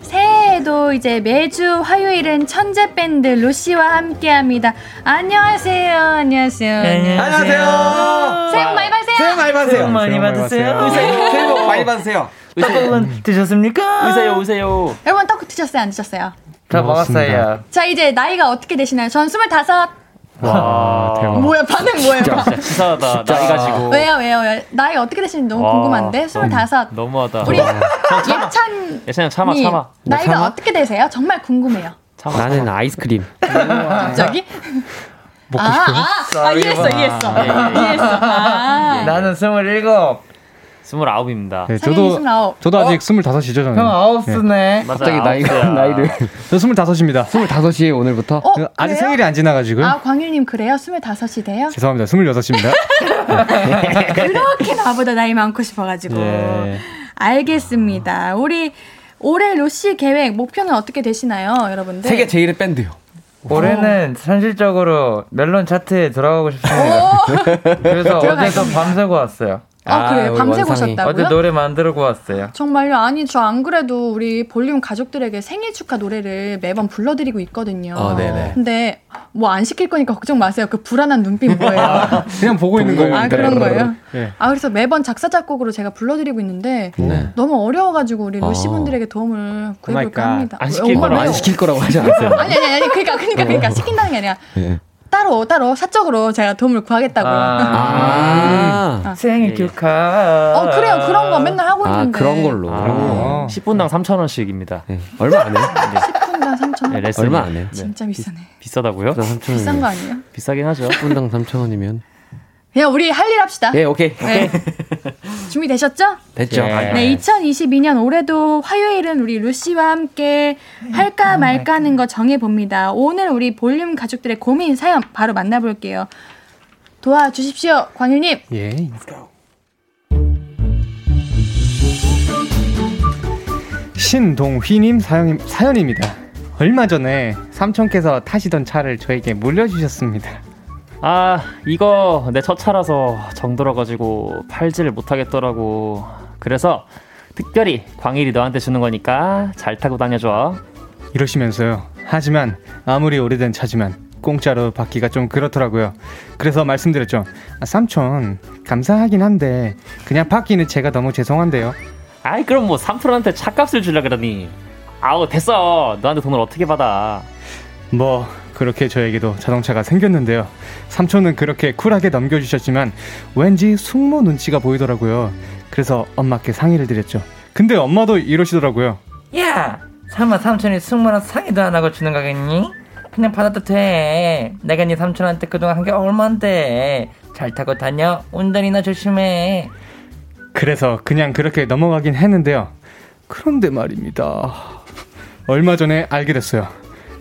새해에도 이제 매주 화요일은 천재 밴드 루시와 함께합니다. 안녕하세요. 안녕하세요. 안녕하세요. 새해 복 많이 받으세요. 새해 많이 받으세요. 새해 복 많이 받으세요. 새해 복 많이 받으세요. 떡국은 드셨습니까? 오세요, 오세요. 여러분 떡국 드셨어요? 안 드셨어요? 다 먹었어요. 자 이제 나이가 어떻게 되시나요? 전 스물다섯. 와, 대박. 뭐야 반응 뭐예요? 진짜 치사하다. 나이 가지고. 왜요 왜요 왜요? 나이 어떻게 되시는지 너무 와, 궁금한데 스물다섯. 너무 하다. 우리 예찬 예찬이 참아, 님, 참아. 나이가 참아? 어떻게 되세요? 정말 궁금해요. 참아. 나는 아이스크림. 갑자기? 먹고 아? 아, 아, 이해했어, 이해했어. 예, 예. 이해했어. 아. 나는 스물일곱. 스물아홉입니다. 네, 저도 스물아홉. 저도 아직 스물다섯이죠 저는. 형 아홉 수네. 맞아, 갑자기 나이가. 나이를 저 스물다섯입니다. 스물다섯이에요 오늘부터. 어, 아직 그래요? 생일이 안 지나가지고요. 아, 광일님 그래요? 스물다섯이 돼요? 죄송합니다. 스물여섯입니다. 그렇게 나보다 나이 많고 싶어가지고. 예. 알겠습니다. 우리 올해 로시 계획, 목표는 어떻게 되시나요, 여러분들? 세계 제일의 밴드요. 올해는 현실적으로 멜론 차트에 들어가고 싶습니다. 그래서 어제도. 밤새고 왔어요. 아, 그래요? 우리 밤새고 원상이. 오셨다고요? 어제 노래 만들고 왔어요. 정말요? 아니, 저 안 그래도 우리 볼륨 가족들에게 생일 축하 노래를 매번 불러드리고 있거든요. 아, 네네. 근데 뭐 안 시킬 거니까 걱정 마세요. 그 불안한 눈빛 뭐예요? 그냥 보고 있는 거예요. 아, 네. 그런 거예요? 예. 아, 그래서 매번 작사, 작곡으로 제가 불러드리고 있는데 네. 너무 어려워가지고 우리 루시 어. 분들에게 도움을 구해볼까 그러니까 합니다. 안 왜, 시킬 엄마 거라고 왜요? 안 시킬 거라고 하지 않았어요. 아니, 아니, 아니, 그러니까, 그러니까, 그러니까, 시킨다는 게 아니라 예. 따로, 따로 사적으로 제가 도움을 구하겠다고요. 아. 아. 생일 예. 축하. 어, 그래요. 그런 거 맨날 하고 아, 있는데. 그런 걸로. 아, 10분당 3,000원씩입니다. 예. 얼마 안 해요? 10분당 3,000원? 네, 레슨이. 얼마 안 해요? 네. 진짜 비싸네. 비 싸다고요? 3천 비싼 거 아니에요? 비싸긴 하죠. 10분당 3천 원이면. 그냥 우리 할 일 합시다. 예, 오케이. 네. 준비되셨죠? 됐죠. 예. 네, 2022년 올해도 화요일은 우리 루시와 함께 할까 말까 하는 거 정해봅니다. 오늘 우리 볼륨 가족들의 고민 사연 바로 만나볼게요. 도와주십시오, 광일님. 예. 신동휘님 사연, 사연입니다. 얼마 전에 삼촌께서 타시던 차를 저에게 물려주셨습니다. 아, 이거 내 첫 차라서 정들어가지고 팔지를 못하겠더라고. 그래서 특별히 광일이 너한테 주는 거니까 잘 타고 다녀줘. 이러시면서요. 하지만 아무리 오래된 차지만 공짜로 받기가 좀 그렇더라고요. 그래서 말씀드렸죠. 아, 삼촌 감사하긴 한데 그냥 받기는 제가 너무 죄송한데요. 아이, 그럼 뭐 삼촌한테 차값을 주려 그러니. 아우, 됐어. 너한테 돈을 어떻게 받아. 뭐 그렇게 저에게도 자동차가 생겼는데요. 삼촌은 그렇게 쿨하게 넘겨주셨지만 왠지 숙모 눈치가 보이더라고요. 그래서 엄마께 상의를 드렸죠. 근데 엄마도 이러시더라고요. 야, 설마 삼촌이 승무원 상의도 안 하고 주는 거겠니? 그냥 받아도 돼. 내가 네 삼촌한테 그동안 한 게 얼만데. 잘 타고 다녀. 운전이나 조심해. 그래서 그냥 그렇게 넘어가긴 했는데요. 그런데 말입니다. 얼마 전에 알게 됐어요.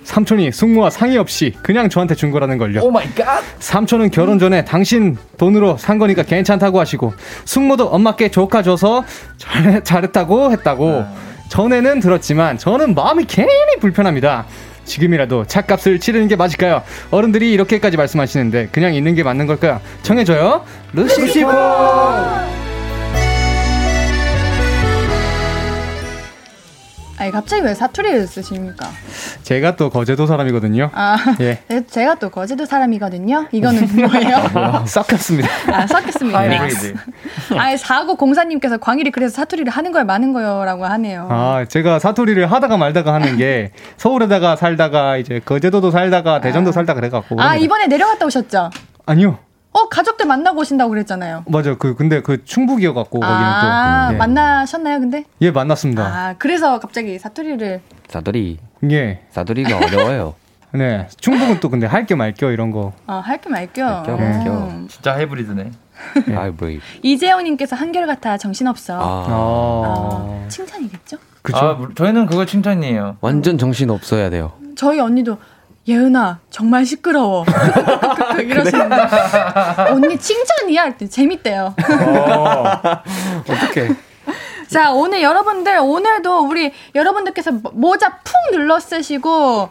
삼촌이 숙모와 상의 없이 그냥 저한테 준 거라는 걸요. oh my god. 삼촌은 결혼 전에 당신 돈으로 산 거니까 괜찮다고 하시고 숙모도 엄마께 조카 줘서 잘, 잘했다고 했다고 전에는 들었지만 저는 마음이 괜히 불편합니다. 지금이라도 차값을 치르는 게 맞을까요? 어른들이 이렇게까지 말씀하시는데 그냥 있는 게 맞는 걸까요? 정해줘요. 루시퍼. 아니, 갑자기 왜 사투리를 쓰십니까? 제가 또 거제도 사람이거든요. 아, 예. 네, 제가 또 거제도 사람이거든요. 이거는 뭐예요? 섞였습니다. 아, 섞였습니다. 아니, 사고 공사님께서 광일이 그래서 사투리를 하는 거예요, 많은 거요? 라고 하네요. 아, 제가 사투리를 하다가 말다가 하는 게 서울에다가 살다가 이제 거제도도 살다가 대전도 살다가 그래갖고. 아. 이번에 내려갔다 오셨죠? 아니요. 어, 가족들 만나고 오신다고 그랬잖아요. 맞아. 그 근데 그 충북이어 갖고 거기는 아, 또. 예. 만나셨나요, 근데? 예, 만났습니다. 아, 그래서 갑자기 사투리를. 사투리. 예. 사투리가 어려워요. 네. 충북은 또 근데 할게 말게 이런 거. 어, 할게 말게요. 할게 말게요. 음. 진짜 하이브리드네. 아이 브레이. 이재호님께서 한결같아 정신없어. 아. 어, 칭찬이겠죠? 그죠? 아, 물- 저희는 그거 칭찬이에요. 완전 정신 없어야 돼요. 저희 언니도 예은아 정말 시끄러워 이러시는데 언니 칭찬이야 할때 재밌대요. 어떻게? 자 오늘 여러분들 오늘도 우리 여러분들께서 모- 모자 푹 눌러 쓰시고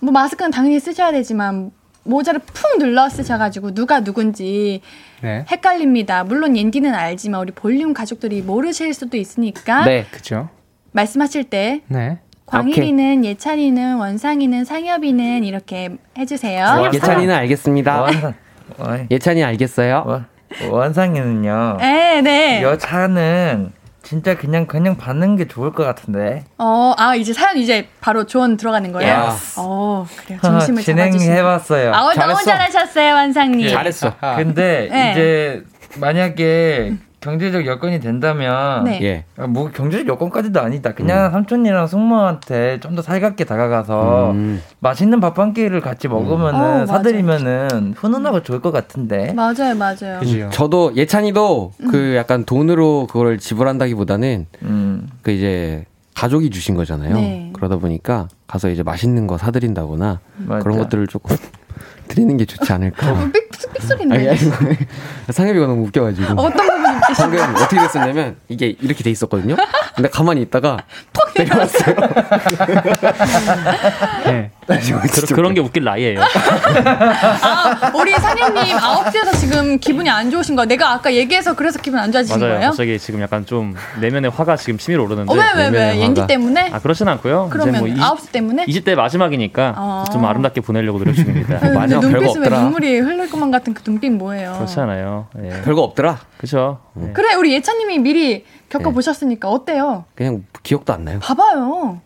뭐 마스크는 당연히 쓰셔야 되지만 모자를 푹 눌러 쓰셔가지고 누가 누군지 네. 헷갈립니다. 물론 옌디는 알지만 우리 볼륨 가족들이 모르실 수도 있으니까 네. 그죠? 말씀하실 때 네. 광일이는 예찬이는 원상이는 상엽이는 이렇게 해주세요. 원- 예찬이는 알겠습니다. 예찬이 알겠어요? 원- 원상이는요. 네, 네. 여차는 진짜 그냥 그냥 받는 게 좋을 것 같은데. 어, 아 이제 사연 이제 바로 조언 들어가는 거예요. Yes. 어, 그래요. 중심을. 진행해봤어요. 아, 너무 잘했어. 잘하셨어요, 원상님. 잘했어. 근데 네. 이제 만약에 경제적 여건이 된다면 네. 예. 아, 뭐 경제적 여건까지도 아니다. 그냥 삼촌이랑 숙모한테 좀 더 살갑게 다가가서 음. 맛있는 밥 한 끼를 같이 먹으면은 어, 맞아. 사드리면은 훈훈하고 좋을 것 같은데. 맞아요, 맞아요. 그지요. 저도 예찬이도 그 약간 돈으로 그걸 지불한다기보다는 음. 그 이제 가족이 주신 거잖아요. 네. 그러다 보니까 가서 이제 맛있는 거 사드린다거나 맞아. 그런 것들을 조금 드리는 게 좋지 않을까. 어, 삑, 삑소리인데. 상엽이가 너무 웃겨가지고. 어떤 부분이 방금 어떻게 됐었냐면 이게 이렇게 돼 있었거든요. 근데 가만히 있다가 톡 내려왔어요. 네. 그, 그런 게 웃길 나이예요. 아, 우리 상현님 아홉 시에서 지금 기분이 안 좋으신 거예요. 내가 아까 얘기해서 그래서 기분 안 좋아지신 맞아요. 거예요? 갑자기 지금 약간 좀 내면에 화가 지금 치밀어 오르는데. 어, 왜, 왜, 왜? 내면의 화가. 때문에? 아 그렇진 않고요. 그러면 이제 뭐 20, 아홉 시 때문에? 20대 마지막이니까 아. 좀 아름답게 보내려고 노력 중입니다. 근데 마지막 별거 눈빛이 왜 없더라. 눈물이 흘릴 것만 같은 그 눈빛 뭐예요? 그렇지 않아요. 예. 별거 없더라. 그렇죠. 네. 예. 그래, 우리 예찬님이 미리 겪어 보셨으니까 어때요? 그냥 기억도 안 나요. 봐봐요.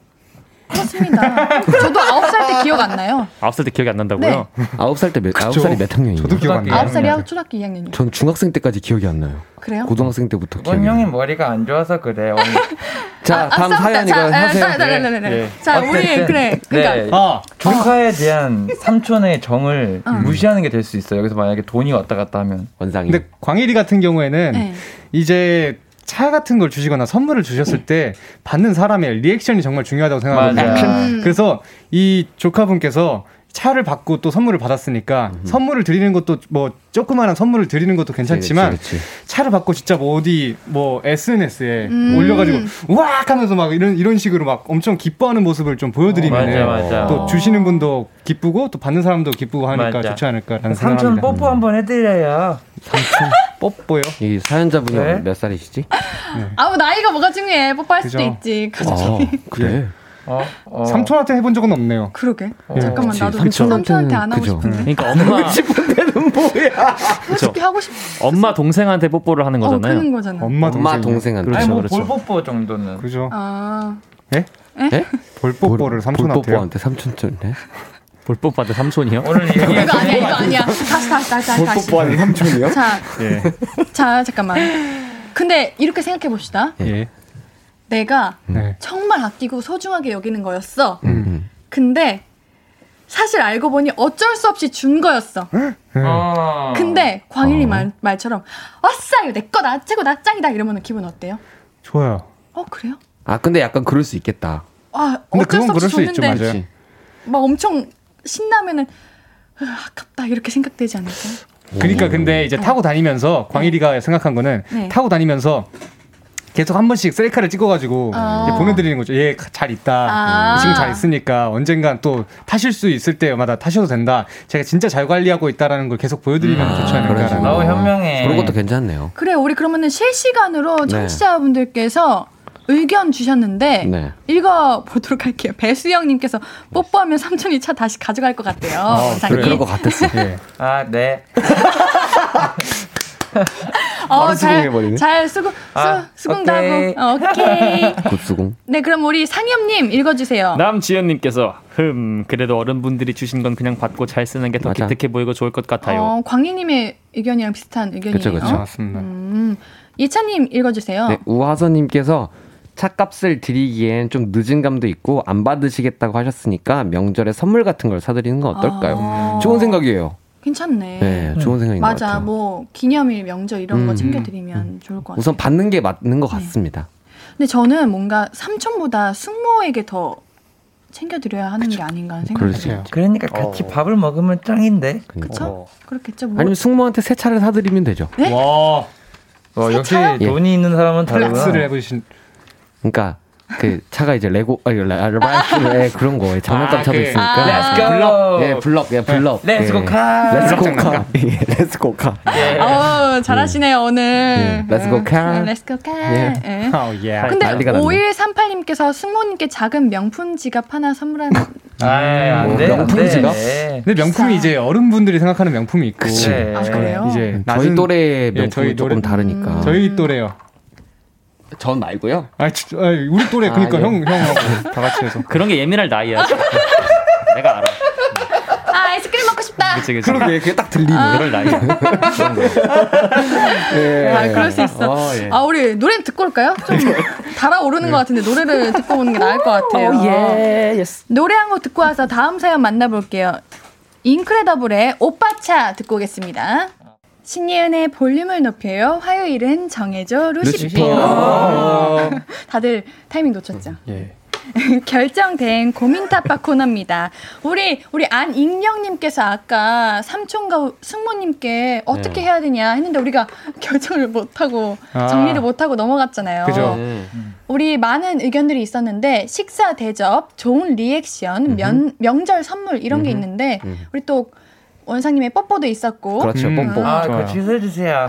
그렇습니다. 저도 아홉 살 때 기억 안 나요. 아홉 살 때 기억이 안 난다고요? 아홉 살 때 몇, 아홉 살이 몇 학년이에요? 저도 기억 안 나요. 아홉 살이요? 초등학교 2학년이요. 전 중학생 때까지 기억이 안 나요. 그래요? 고등학생 때부터 기억이 나요. 형이 머리가 안 좋아서 그래. 오늘. 자, 다음 사연 이거 하세요. 자, 네, 네, 네, 네. 우리 그래. 그러니까 네, 아, 조카에 대한 삼촌의 정을 무시하는 게 될 수 있어요. 여기서 만약에 돈이 왔다 갔다 하면. 원상이. 근데 광일이 같은 경우에는 네. 이제 차 같은 걸 주시거나 선물을 주셨을 때 받는 사람의 리액션이 정말 중요하다고. 맞아. 음. 그래서 이 조카분께서 차를 받고 또 선물을 받았으니까 선물을 드리는 것도 뭐 조그마한 선물을 드리는 것도 괜찮지만 그치, 그치. 차를 받고 진짜 뭐 어디 뭐 SNS에 음. 올려가지고 우악 하면서 막 이런 이런 식으로 막 엄청 기뻐하는 모습을 좀 보여드리면 맞아. 또 주시는 분도 기쁘고 또 받는 사람도 기쁘고 하니까 맞아. 좋지 않을까라는 삼촌 생각합니다. 뽀뽀 한번 해드려요. 뽀뽀요? 이 사연자분이 네? 몇 살이시지? 아무 나이가 뭐가 중요해. 뽀뽀할 수도 그죠. 있지. 그, 아, 그래. 어, 어. 삼촌한테 해본 적은 없네요. 그러게. 어, 잠깐만 그치. 나도 삼촌한테는 삼촌한테 안 하고 그죠. 싶은데. 그러니까 엄마 그렇죠. 어떻게 하고 싶? 엄마 동생한테 뽀뽀를 하는 어, 거잖아요. 그런 거잖아. 엄마 엄마 동생. 동생한테. 그렇죠, 아니 뭐 그렇죠. 볼뽀뽀 정도는. 그죠? 아, 예? 예? 볼뽀뽀를 삼촌한테요. 볼뽀뽀한테 삼촌한테. 볼뽀뽀한테 삼촌이요? 오늘 이거 아니야, 이거 아니야. 다시, 다시, 다시, 다시. 다시. 볼뽀뽀하는 삼촌이요? 자, 예. 자, 잠깐만. 근데 이렇게 생각해 봅시다. 예. 내가 네. 정말 아끼고 소중하게 여기는 거였어. 음. 근데 사실 알고 보니 어쩔 수 없이 준 거였어. 어. 근데 광일이 어. 말, 말처럼 아싸 이거 내 거다 최고 나 짱이다 이러면 기분 어때요? 좋아요. 어 그래요? 아, 근데 약간 그럴 수 있겠다. 아 근데 어쩔 수 없이 그럴 수 있죠, 줬는데. 막 엄청 신나면은 으, 아깝다 이렇게 생각되지 않을까요? 그러니까 근데 이제 타고 다니면서 광일이가 생각한 거는 네. 타고 다니면서 계속 한 번씩 셀카를 찍어가지고 어. 이제 보내드리는 거죠. 얘 잘 있다. 아. 지금 잘 있으니까 언젠간 또 타실 수 있을 때마다 타셔도 된다. 제가 진짜 잘 관리하고 있다라는 걸 계속 보여드리면 아, 좋지 않을까라는. 너무 현명해. 그런 것도 괜찮네요. 그래 우리 그러면은 실시간으로 네. 청취자분들께서 의견 주셨는데 네. 읽어 보도록 할게요. 배수영님께서 뽀뽀하면 삼촌이 차 다시 가져갈 것 같대요. 원장님. 그래, 그런 것 같았어. 예. 아 네. 어, 잘. 잘 수긍, 아, 수, 수긍다고. 오케이. 어, 오케이. 굿수공. 네, 그럼 우리 상엽님 읽어주세요. 남지연님께서 흠 그래도 어른분들이 주신 건 그냥 받고 잘 쓰는 게 더. 기특해 보이고 좋을 것 같아요. 어, 광희님의 의견이랑 비슷한 의견이네요. 그쵸, 그쵸. 맞습니다. 음, 이찬님 읽어주세요. 네, 우하선님께서 차값을 드리기엔 좀 늦은 감도 있고 안 받으시겠다고 하셨으니까 명절에 선물 같은 걸 사드리는 건 어떨까요? 아, 좋은 생각이에요. 괜찮네. 네, 좋은 생각인 것 맞아, 같아요. 뭐 기념일, 명절 이런 거 음, 챙겨드리면 좋을 것 같아요. 우선 받는 게 맞는 것 네. 같습니다. 근데 저는 뭔가 삼촌보다 숙모에게 더 챙겨드려야 하는 게 아닌가 하는 그럴 생각이 수 들어요. 있죠. 그러니까 같이 어. 밥을 먹으면 짱인데. 그쵸? 어. 그렇겠죠. 뭐. 아니면 숙모한테 새 차를 사드리면 되죠. 네? 와, 어, 역시 세차요? 예. 돈이 있는 사람은 다르구나. 플렉스를 해보신. 그러니까 그 차가 이제 레고 아니 라이프의 그런 거 장난감 아, 차도 그- 있으니까 Let's go. 블럭 예 블럭 예 블럭 Let's go 예. car. Let's go 장난감. car 예, Let's go car 예. 어, 잘하시네요, 오늘. 예, let's go car. 응, Let's go car. 예. 예. 어, 예. 근데 난리가 났네. 5138님께서 승모님께 작은 명품 지갑 하나 선물하는 안뭐 돼. 명품 돼. 지갑? 근데 명품이 이제 어른분들이 생각하는 명품이 있고 그래. 아, 그래요? 이제 저희 또래 예, 명품이 저희 조금 다르니까 저희 또래요. 전 말고요 아, 주- 아, 우리 또래 그러니까 아, 예. 형 형하고 다 같이 해서. 그런 게 예민할 나이야. 내가 알아. 아, 아이스크림 먹고 싶다. 그치, 그치. 그러게 그게 딱 들리네 그럴 나이야. 예. 아, 그럴 수 있어. 어, 예. 아, 우리 노래 듣고 올까요? 좀 달아오르는 것 같은데 노래를 듣고 오는 게 나을 것 같아요. 예, yes. 노래 한 곡 듣고 와서 다음 사연 만나볼게요. 인크레더블의 오빠차 듣고 오겠습니다. 신예은의 볼륨을 높여요. 화요일은 정해줘 루시퍼. 다들 타이밍 놓쳤죠? 예. 결정된 고민타파 코너입니다. 우리 우리 안익령님께서 아까 삼촌과 숙모님께 어떻게 해야 되냐 했는데 우리가 결정을 못 하고 아. 정리를 못 하고 넘어갔잖아요. 그죠. 네. 우리 많은 의견들이 있었는데 식사 대접, 좋은 리액션, 면, 명절 선물 이런 게 있는데 음. 우리 또 원상님의 뽀뽀도 있었고 그렇죠 음. 뽐뽐 아, 좋아요. 그거 취소해 주세요.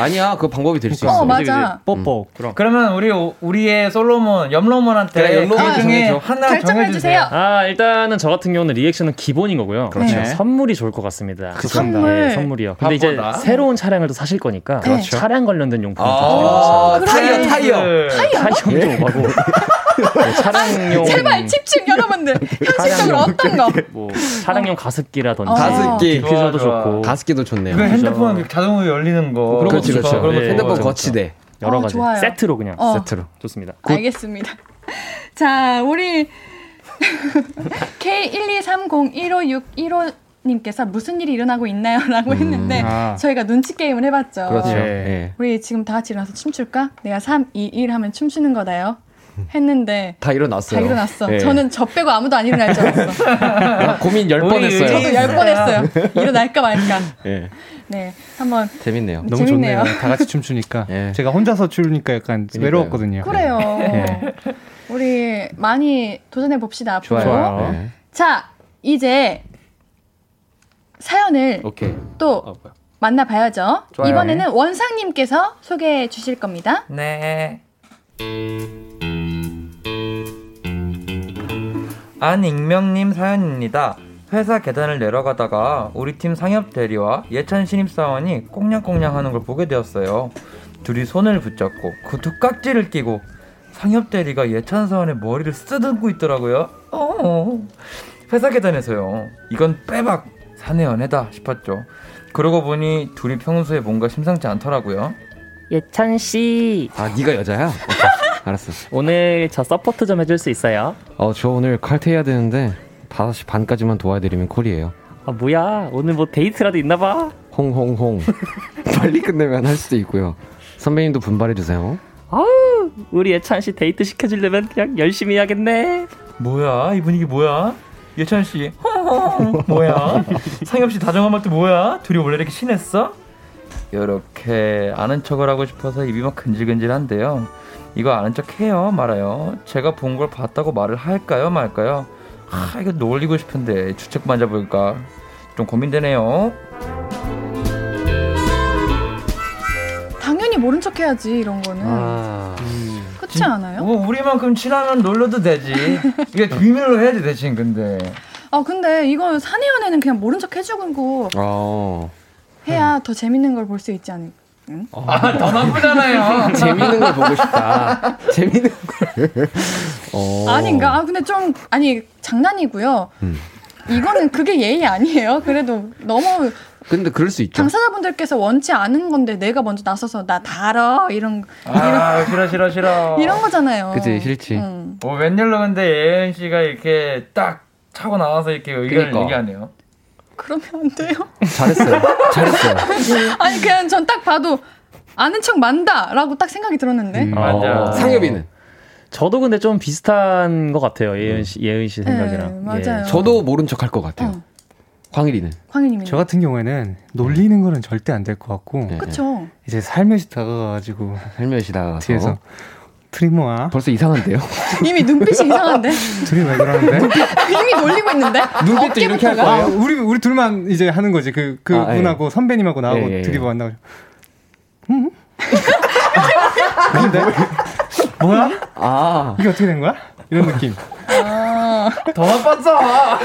아니야 그 방법이 될수어 있어 맞아. 뽀뽀. 그러면 우리, 우리의 솔로몬, 염로몬한테 그래, 염로몬 그 중에 정해줘. 하나 결정해 주세요. 아, 일단은 저 같은 경우는 리액션은 기본인 거고요. 그렇죠. 네. 선물이 좋을 것 같습니다. 선물. 네, 선물이요. 근데 이제 밥보다. 새로운 차량을 또 사실 거니까 그렇죠. 차량 관련된 용품 좀 아, 그래. 타이어 타이어 그 차량도 오가고 뭐 차량용 제발 집중 여러분들. 현실적으로 어떤 거? 뭐 차량용 가습기라든지 어. 가습기. 디퓨저도 좋아, 좋아. 좋고 가습기도 좋네요 그 핸드폰 자동으로 열리는 거. 그런 그렇지 것도 그렇죠 좋죠. 네. 핸드폰 그렇죠, 거치대 여러 어, 가지 좋아요. 세트로 그냥 어. 세트로 좋습니다. 알겠습니다. 자, 우리 K123015615 님께서 무슨 일이 일어나고 있나요? 라고 했는데 아. 저희가 눈치 게임을 해봤죠. 그렇죠 예. 예. 우리 지금 다 같이 일어나서 춤출까? 내가 3, 2, 1 하면 춤추는 거다요. 했는데 다 일어났어요 다 일어났어. 예. 저는 저 빼고 아무도 안 일어날 줄 알았어. 고민 열 우리 번 했어요 저도 열번 했어요. 일어날까 말까. 예. 네, 한번 재밌네요 너무 재밌네요. 좋네요. 다 같이 춤추니까. 예. 제가 혼자서 추니까 약간 그러니까요. 외로웠거든요. 그래요. 예. 우리 많이 도전해 봅시다. 앞으로. 좋아요. 예. 자, 이제 사연을 오케이 또 어. 만나봐야죠. 좋아요. 이번에는 원상님께서 소개해 주실 겁니다. 네. 안익명님 사연입니다. 회사 계단을 내려가다가 우리 팀 상엽 대리와 예찬 신입사원이 꽁냥꽁냥 하는 걸 보게 되었어요. 둘이 손을 붙잡고 구두 깍지를 끼고 상엽 대리가 예찬 사원의 머리를 쓰다듬고 있더라고요. 어. 회사 계단에서요. 이건 빼박 사내 연애다 싶었죠. 그러고 보니 둘이 평소에 뭔가 심상치 않더라고요. 예찬 씨 아 네가 여자야? 알았어. 오늘 저 support 좀 해줄 수 있어요? 어 저 오늘 칼퇴해야 되는데 5시 반까지만 도와드리면 콜이에요. 아 뭐야? 오늘 뭐 데이트라도 있나 봐. 홍홍홍. 빨리 끝내면 할 수도 있고요. 선배님도 분발해주세요. 아우 우리 예찬 씨 데이트 시켜주려면 그냥 열심히 해야겠네. 뭐야? 이 분위기 뭐야? 예찬 씨. 뭐야? 상엽 씨 다정한 말도 뭐야? 둘이 원래 이렇게 친했어? 이렇게 아는 척을 하고 싶어서 입이 막 근질근질한데요 이거 아는 척 해요 말아요 제가 본 걸 봤다고 말을 할까요 말까요 아 이거 놀리고 싶은데 주책만 잡을까 좀 고민되네요 당연히 모른 척 해야지, 이런 거는. 아 그렇지 않아요? 뭐 우리만큼 친하면 놀려도 되지 이게 비밀로 해야지 대신 근데 아, 근데 이건 사내 연애는 그냥 모른 척 해주고 어. 해야 더 재밌는 걸 볼 수 있지 않을까? 아 더 나쁘잖아요 재밌는 걸 보고 싶다. 재밌는 걸. 어. 아닌가? 아, 근데 좀, 아니, 장난이고요. 음. 이거는 그게 예의 아니에요. 그래도 너무 근데 그럴 수 있죠. 당사자분들께서 원치 않은 건데 내가 먼저 나서서 나다 알아 이런 아 싫어 싫어 싫어 이런 거잖아요. 그치, 싫지. 음. 어, 웬일로 근데 예은 씨가 이렇게 딱 차고 나와서 이렇게 의견을 그러니까. 얘기하네요. 그러면 안 돼요? 잘했어요. 잘했어요. 아니 그냥 전 딱 봐도 아는 척 만다라고 딱 생각이 들었는데. 음. 맞아. 어, 상엽이는 저도 근데 좀 비슷한 것 같아요 예은 씨 예은 씨 생각이랑. 네, 맞아요. 예. 저도 모른 척 할 것 같아요. 어. 광일이는 광일님이. 저 같은 경우에는 놀리는 거는 절대 안 될 것 같고 네. 그쵸. 이제 살며시 다가가가지고 살며시 다가가서 뒤에서 둘이 뭐야? 벌써 이상한데요? 이미 눈빛이 이상한데? 둘이 왜 그러는데? 이미 놀리고 있는데? 눈빛도 이렇게 할 어깨부터가? 아, 거예요? 우리 우리 둘만 이제 하는 거지. 그 그분하고 아, 예. 선배님하고 나하고 예, 예, 둘이 예. 뭐. 응? 근데 뭐야? 아, 이게 어떻게 된 거야? 이런 느낌. 더 나빴어. 아,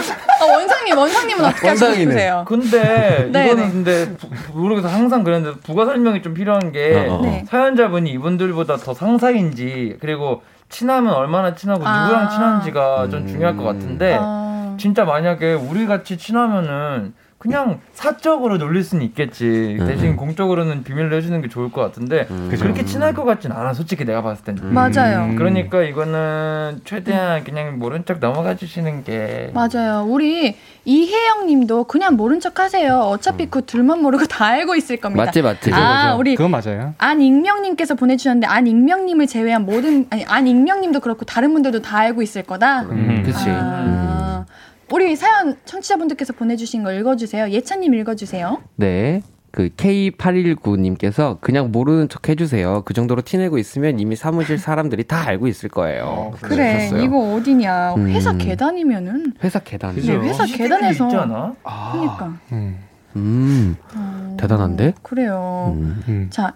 원상님, 원상님은 어떻게 하시고 원상이네. 싶으세요? 근데 네, 이거는 네. 근데 부- 모르겠어 항상 그랬는데 부가 설명이 좀 필요한 게 어, 어. 네. 사연자분이 이분들보다 더 상사인지 그리고 친하면 얼마나 친하고 아. 누구랑 친한지가 좀 음. 중요할 것 같은데 어, 진짜 만약에 우리 같이 친하면은 그냥 사적으로 놀릴 수는 있겠지 음. 대신 공적으로는 비밀로 해주는 게 좋을 것 같은데 음. 그렇게 친할 것 같진 않아 솔직히 내가 봤을 땐 맞아요. 음. 그러니까 이거는 최대한 그냥 모른 척 넘어가 주시는 게 맞아요. 우리 이혜영 님도 그냥 모른 척 하세요. 어차피 그 둘만 모르고 다 알고 있을 겁니다. 맞지, 맞지. 아, 우리 그건 맞아요. 안익명님께서 보내주셨는데 안익명님을 제외한 모든 아니 안익명님도 그렇고 다른 분들도 다 알고 있을 거다. 음, 그치. 음. 아, 우리 사연 청취자분들께서 보내주신 거 읽어주세요. 예찬님 읽어주세요. 네. 그 K819님께서 그냥 모르는 척 해주세요. 그 정도로 티내고 있으면 이미 사무실 사람들이 다 알고 있을 거예요. 어, 그래 하셨어요. 이거 어디냐 음. 회사 계단이면은 회사 계단. 네, 회사 계단에서. 있지 않아? 그러니까 음. 음, 어, 대단한데? 그래요. 음. 음. 자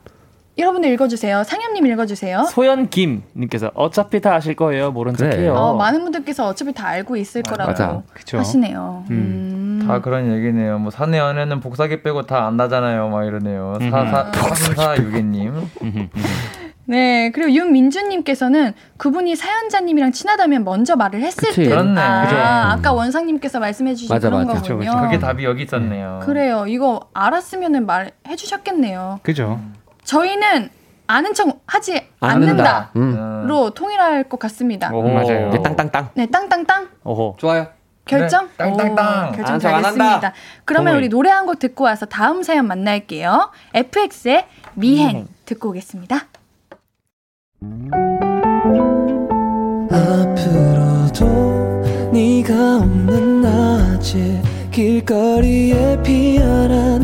여러분들 읽어주세요. 상현님 읽어주세요. 소연 김님께서 어차피 다 아실 거예요. 모른 그래. 척해요. 어, 많은 분들께서 어차피 다 알고 있을 거라고 맞아. 그쵸. 하시네요. 음. 음. 다 그런 얘기네요. 뭐 사내 연애는 복사기 빼고 다 안다잖아요. 막 이러네요. 음. 사사 삼사 유기님. 네, 그리고 윤민주님께서는 그분이 사연자님이랑 친하다면 먼저 말을 했을 그치. 듯. 그렇네. 아, 그죠. 아까 원상님께서 말씀해주신 맞아, 그런 맞아. 거군요. 그쵸, 그쵸. 그게 답이 여기 있었네요. 그래요. 이거 알았으면은 말해주셨겠네요. 그죠. 저희는 아는 척 하지 않는다. 않는다로 음. 통일할 것 같습니다. 오. 맞아요. 네, 땅땅땅. 네, 땅땅땅 오호. 좋아요. 결정. 네, 땅땅땅. 오, 결정 아는 척안 잘했습니다. 그러면. 우리 노래 한 곡 듣고 와서 다음 사연 만날게요. FX의 미행 듣고 오겠습니다. 앞으로도 네가 없는 낮에 길거리에 피어난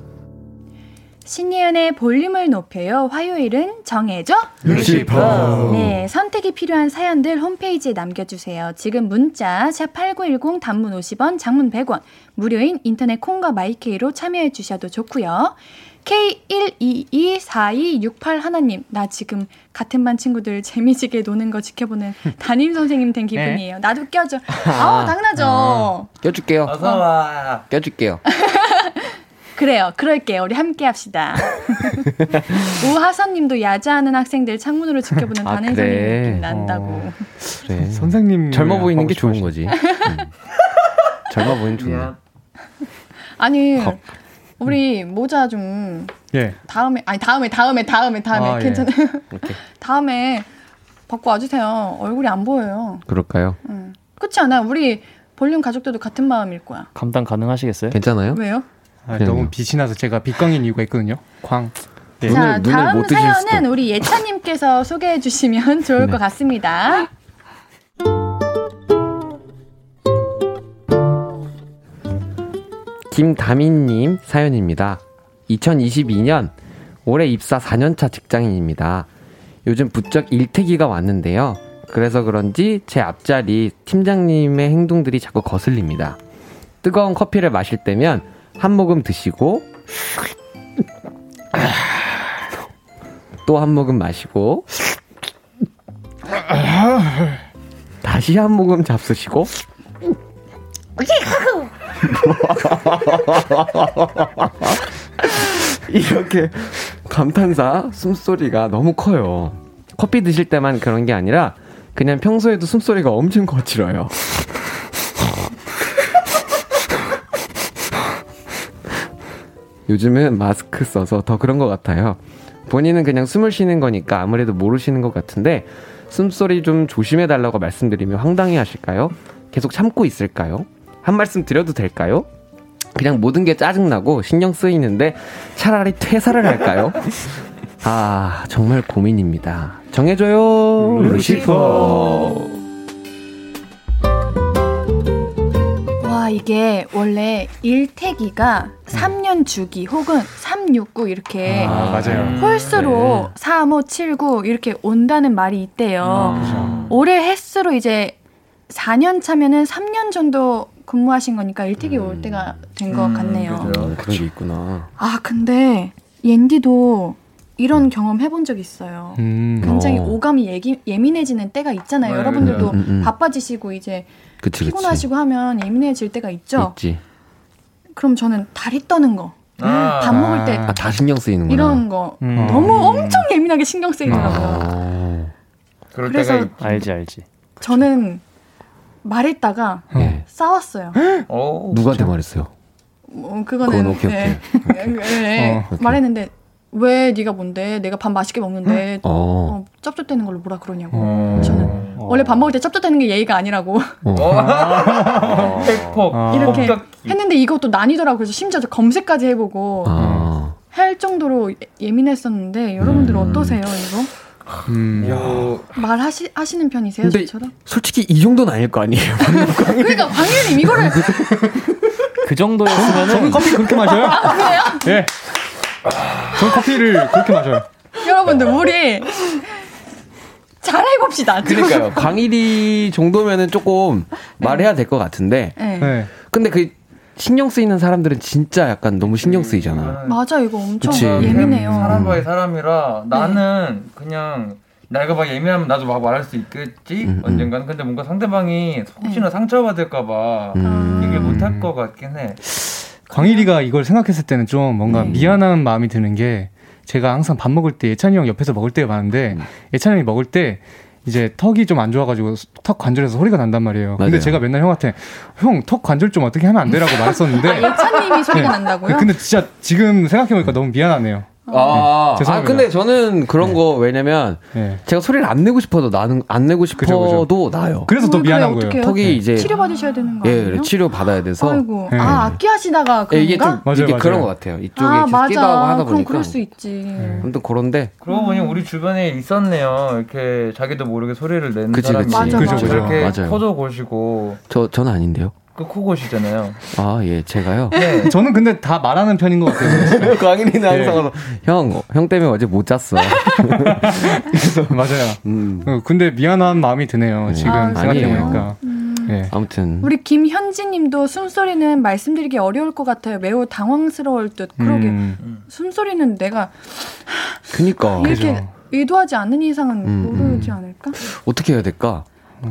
신예은의 볼륨을 높여요. 화요일은 정해줘. 루시퍼 네, 선택이 필요한 사연들 홈페이지에 남겨주세요. 지금 문자 샵8910 단문 50원, 장문 100원, 무료인 인터넷 콩과 마이케이로 참여해 주셔도 좋고요. K1224268 하나님, 나 지금 같은 반 친구들 재미지게 노는 거 지켜보는 담임 선생님 된 기분이에요. 나도 껴줘. 아우, 당연하죠. 껴줄게요. 어서 와. 껴줄게요. 그래요. 그럴게요. 우리 함께 합시다. 우하선 님도 야자하는 학생들 창문으로 지켜보는 아, 담임 그래. 느낌 난다고. 어. 그래. 선생님 젊어 보이는 게 좋은 거지. 음. 젊어 보이는. 미안. 아니 우리 모자 좀 예. 다음에 아니 다음에 다음에 다음에 다음에 아, 예. 괜찮아요. 이렇게. 다음에 받고 와주세요. 얼굴이 안 보여요. 그럴까요? 응. 그렇지 않아? 우리 볼륨 가족들도 같은 마음일 거야. 감당 가능하시겠어요? 괜찮아요? 왜요? 아. 너무 빛이 나서 제가 빛광인 이유가 있거든요. 광. 예. 눈을- 자 눈을 다음 사연은. 우리 예찬님께서 소개해 주시면 좋을 네. 것 같습니다. 김다민님 사연입니다. 2022년 올해 입사 4년차 직장인입니다. 요즘 부쩍 일태기가 왔는데요. 그래서 그런지 제 앞자리 팀장님의 행동들이 자꾸 거슬립니다. 뜨거운 커피를 마실 때면 한 모금 드시고 또 한 모금 마시고 다시 한 모금 잡수시고 이렇게 감탄사 숨소리가 너무 커요. 커피 드실 때만 그런 게 아니라 그냥 평소에도 숨소리가 엄청 거칠어요. 요즘은 마스크 써서 더 그런 것 같아요. 본인은 그냥 숨을 쉬는 거니까 아무래도 모르시는 것 같은데 숨소리 좀 조심해 달라고 말씀드리면 황당해 하실까요? 계속 참고 있을까요? 한 말씀 드려도 될까요? 그냥 모든 게 짜증나고 신경 쓰이는데 차라리 퇴사를 할까요? 아, 정말 고민입니다. 정해줘요. 루시퍼. 와, 이게 원래 일태기가 3년 주기 혹은 369 이렇게 아, 맞아요. 홀수로 3, 5, 7, 9 이렇게 온다는 말이 있대요. 올해 횟수로 이제 4년 차면은 3년 정도 근무하신 거니까 일택이 올 때가 된것 같네요. 어, 그런 게 있구나. 아, 근데 옌디도 이런 경험 해본 적 있어요. 음. 굉장히 어. 오감이 예기, 예민해지는 때가 있잖아요. 네, 여러분들도 음, 음, 음. 바빠지시고 이제 그치, 그치. 피곤하시고 하면 예민해질 때가 있죠. 있지. 그럼 저는 다리 떠는 거, 아. 밥 먹을 때 아, 다 신경 쓰이는구나. 이런 거 음. 너무 엄청 예민하게 신경 쓰이더라고요. 아, 그럴 그래서- 때가 있... 알지 알지. 저는 말했다가 예. 싸웠어요. 어, 누구한테 말했어요? 뭐 그거는 그건 오케이, 네. 네. 어, 오케이. 말했는데 왜 네가 뭔데? 내가 밥 맛있게 먹는데 어. 어, 쩝쩝대는 걸로 뭐라 그러냐고. 어. 저는 원래 밥 먹을 때 쩝쩝대는 게 예의가 아니라고 어. 팩폭 어. 이렇게. 했는데 이것도 난이더라고. 그래서 심지어 저 검색까지 해보고 아. 할 정도로 예- 예민했었는데 여러분들 은 음. 어떠세요 이거? 음. 뭐 말하시 하시는 편이세요 근데 저처럼? 솔직히 이 정도는 아닐 거 아니에요. 그러니까 광일님 이거를 그 정도였으면은 저는 커피 그렇게 마셔요? 그래요? 예. 저는 커피를 그렇게 마셔요. 여러분들 우리 잘 해봅시다. 그러니까요. 광일이 정도면은 조금 말해야 될 것 같은데. 네. 네. 근데 그 신경 쓰이는 사람들은 진짜 약간 너무 신경 쓰이잖아. 맞아 이거 엄청 그치. 예민해요. 사람 by 사람이라 나는 그냥 내가 막 예민하면 나도 막 말할 수 있겠지 음, 음. 언젠간 근데 뭔가 상대방이 혹시나 상처받을까봐 음. 얘기를 못할 것 같긴 해. 광일이가 이걸 생각했을 때는 좀 뭔가 네. 미안한 마음이 드는 게 제가 항상 밥 먹을 때 예찬이 형 옆에서 먹을 때가 많은데 음. 예찬이 형이 먹을 때 이제 턱이 좀 안 좋아가지고 턱 관절에서 소리가 난단 말이에요. 근데 맞아요. 제가 맨날 형한테 형 턱 관절 좀 어떻게 하면 안 되라고 말했었는데 아, 예찬님이 소리가 네. 난다고요? 근데 진짜 지금 생각해보니까 너무 미안하네요. 아, 아, 죄송합니다. 근데 저는 그런 거 왜냐면 예. 제가 소리를 안 내고 싶어도 나는 안 내고 싶어도 그죠, 나요. 그래서 더 어, 미안한? 거예요. 턱이 이제 치료 받으셔야 되는 거 예, 아니에요? 그래, 치료 받아야 돼서 아이고, 예. 아 악기 하시다가 예, 이게 좀 그런가? 맞아요, 이게 맞아요. 그런 것 같아요. 이쪽에 아 계속 끼도 하고 하다 맞아. 그럼 보니까 그럴 수 있지. 아무튼 그런데 그러고 보니 우리 주변에 있었네요. 이렇게 자기도 모르게 소리를 내는 그치, 사람이 그치. 맞아, 그죠, 맞아. 그죠. 이렇게 맞아요. 코도 고시고 저 저는 아닌데요. 그 코 고시잖아요. 아, 예, 제가요. 네. 저는 근데 다 말하는 편인 것 같아요. 광일이는 예. 항상 형, 어, 형 때문에 어제 못 잤어. 맞아요. 음. 어, 근데 미안한 마음이 드네요. 지금 아, 생각해보니까. 음. 예. 아무튼 우리 김현지님도 숨소리는 말씀드리기 어려울 것 같아요. 매우 당황스러울 듯. 그러게 음, 숨소리는 내가 그니까 이렇게 그죠. 의도하지 않는 이상은 음, 모르지 음. 않을까? 어떻게 해야 될까?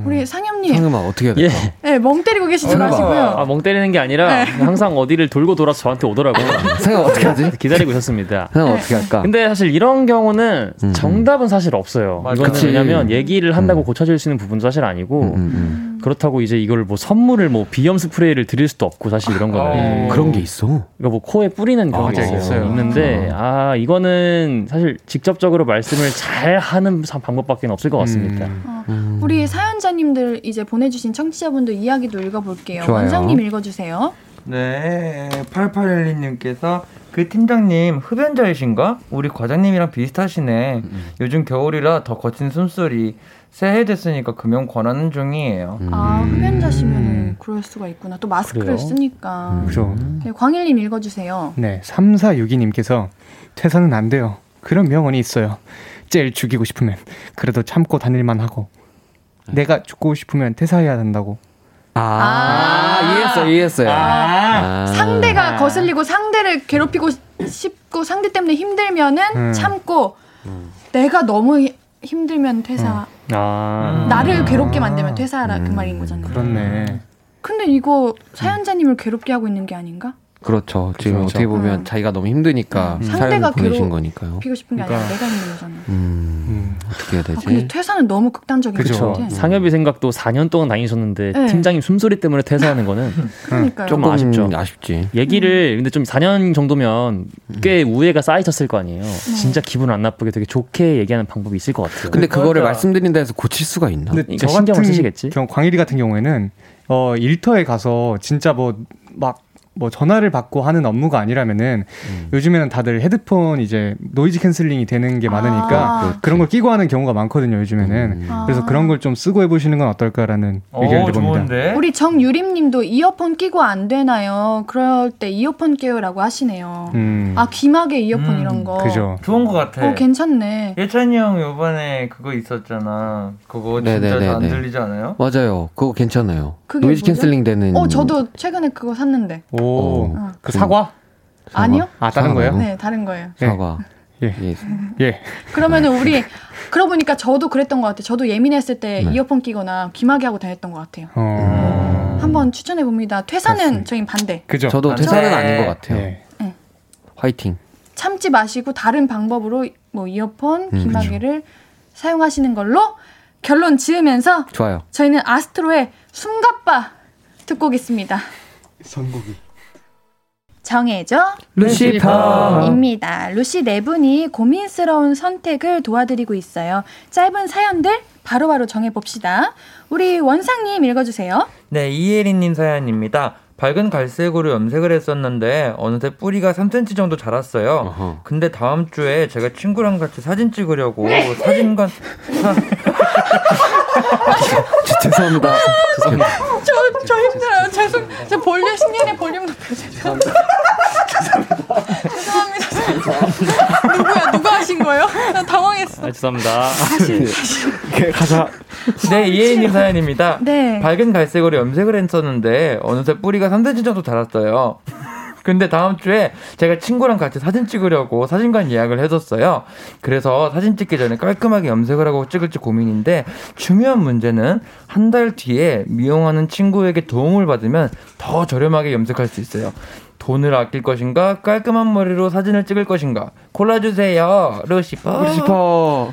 우리 상엽님, 상음아 어떻게 해야 예. 될까? 네, 멍 때리고 계시지 상엽아. 마시고요. 아, 멍 때리는 게 아니라 네. 항상 어디를 돌고 돌아서 저한테 오더라고요. 상음 어떻게 하지? 기다리고 있었습니다. 네. 어떻게 할까? 근데 사실 이런 경우는 음. 정답은 사실 없어요. 맞아. 그치. 왜냐면 얘기를 한다고 음. 고쳐질 수 있는 부분도 사실 아니고 음, 음, 그렇다고 이제 이걸 뭐 선물을 뭐 비염 스프레이를 드릴 수도 없고 사실 이런 거는 어. 음. 그런 게 있어. 이거 뭐 코에 뿌리는 경우가 맞아요. 있어요. 있는데 아 이거는 사실 직접적으로 말씀을 잘 하는 방법밖에 없을 것 같습니다. 음. 어, 음. 우리 사연자님들 이제 보내주신 청취자분들 이야기도 읽어볼게요. 좋아요. 원장님 읽어주세요. 네, 8812님께서 그 팀장님 흡연자이신가? 우리 과장님이랑 비슷하시네. 요즘 겨울이라 더 거친 숨소리. 새해 됐으니까 금연 권하는 중이에요. 음. 아 흡연자시면 그럴 수가 있구나. 또 마스크를 그래요? 쓰니까. 그죠. 네, 광일님 읽어주세요. 네, 3462님께서 퇴사는 안 돼요. 그런 명언이 있어요. 제일 죽이고 싶으면 그래도 참고 다닐만 하고 내가 죽고 싶으면 퇴사해야 된다고. 아, 아. 이해했어, 이해했어요. 아. 상대가 거슬리고 상대를 괴롭히고 싶고 상대 때문에 힘들면은 음. 참고 내가 너무 히- 힘들면 퇴사. 아 나를 괴롭게 만들면 퇴사하라 그 음. 말인 거잖아요. 그렇네. 근데 이거 사연자님을 괴롭게 하고 있는 게 아닌가? 그렇죠. 지금 그렇죠. 어떻게 보면 음. 자기가 너무 힘드니까 음. 상대가. 피고 싶은 게 아니라 그러니까. 내가 힘든 거잖아. 음. 음. 어떻게 해야 되지? 근데 퇴사는 너무 극단적인 그쵸. 것 같아. 상엽이 생각도 4년 동안 다니셨는데 네. 팀장님 숨소리 때문에 퇴사하는 거는 그러니까요. 좀 아쉽죠. 아쉽지. 얘기를 근데 좀 4년 정도면 꽤 우애가 쌓이셨을 거 아니에요. 진짜 기분 안 나쁘게 되게 좋게 얘기하는 방법이 있을 것 같아요. 근데 그거를 맞아. 말씀드린 데서 고칠 수가 있나? 근데 그러니까 저 신경을 같은 쓰시겠지? 경우 광일이 같은 경우에는 어 일터에 가서 진짜 뭐막 뭐 전화를 받고 하는 업무가 아니라면은 음. 요즘에는 다들 헤드폰 이제 noise canceling이 되는 게 많으니까 아. 그런 걸 끼고 하는 경우가 많거든요 요즘에는 아. 그래서 그런 걸 좀 쓰고 해보시는 건 어떨까라는 의견을 오, 드립니다. 좋은데? 우리 정유림님도 이어폰 끼고 안 되나요? 그럴 때 이어폰 껴요라고 하시네요. 음, 아 귀마개 이어폰 음, 이런 거. 그죠. 좋은 것 같아. 어 괜찮네. 예찬이 형 요번에 그거 있었잖아. 그거 진짜 잘안 네네네네. 들리지 않아요? 맞아요. 그거 괜찮아요. 그게 noise? canceling 되는. 어 저도 최근에 그거 샀는데. 오, 어. 그 사과? 사과. 아니요? 아 다른 사과. 거예요? 네 다른 거예요. 사과. 예. 예. 예. 그러면은 우리 그러고 보니까 저도 그랬던 것 같아요. 저도 예민했을 때 네. 이어폰 끼거나 귀마개 하고 다녔던 것 같아요. 어, 한번 추천해 봅니다. 퇴사는. 저희 반대. 그죠. 저도 아, 퇴사는 네. 아닌 것 같아요. 예. 화이팅. 참지 마시고 다른 방법으로 뭐 이어폰, 음, 귀마개를 사용하시는 걸로 결론 지으면서 좋아요. 저희는 아스트로의 숨가빠 듣고 오겠습니다. 선곡이. 정해줘 루시퍼. 입니다. 루시 네 분이 고민스러운 선택을 도와드리고 있어요. 짧은 사연들 바로바로 정해봅시다. 우리 원상님 읽어주세요. 네, 이혜린님 사연입니다. 밝은 갈색으로 염색을 했었는데 어느새 뿌리가 3cm 정도 자랐어요. 어허. 근데 다음 주에 제가 친구랑 같이 사진 찍으려고 사진관 사- 죄송합니다. 저, 저 힘들어요. 죄송, 저 볼륨, 신년의 볼륨 높여 죄송합니다. 죄송합니다. 죄송합니다. 누구야? 누가 하신 거예요? 나 당황했어. 아, 죄송합니다. 가자. 네, 이혜린님 사연입니다. 네. 밝은 갈색으로 염색을 했었는데 어느새 뿌리가 3cm 정도 자랐어요. 근데 다음 주에 제가 친구랑 같이 사진 찍으려고 사진관 예약을 해뒀어요. 그래서 사진 찍기 전에 깔끔하게 염색을 하고 찍을지 고민인데 중요한 문제는 한 달 뒤에 미용하는 친구에게 도움을 받으면 더 저렴하게 염색할 수 있어요. 돈을 아낄 것인가 깔끔한 머리로 사진을 찍을 것인가 골라주세요. 루시퍼. 루시퍼.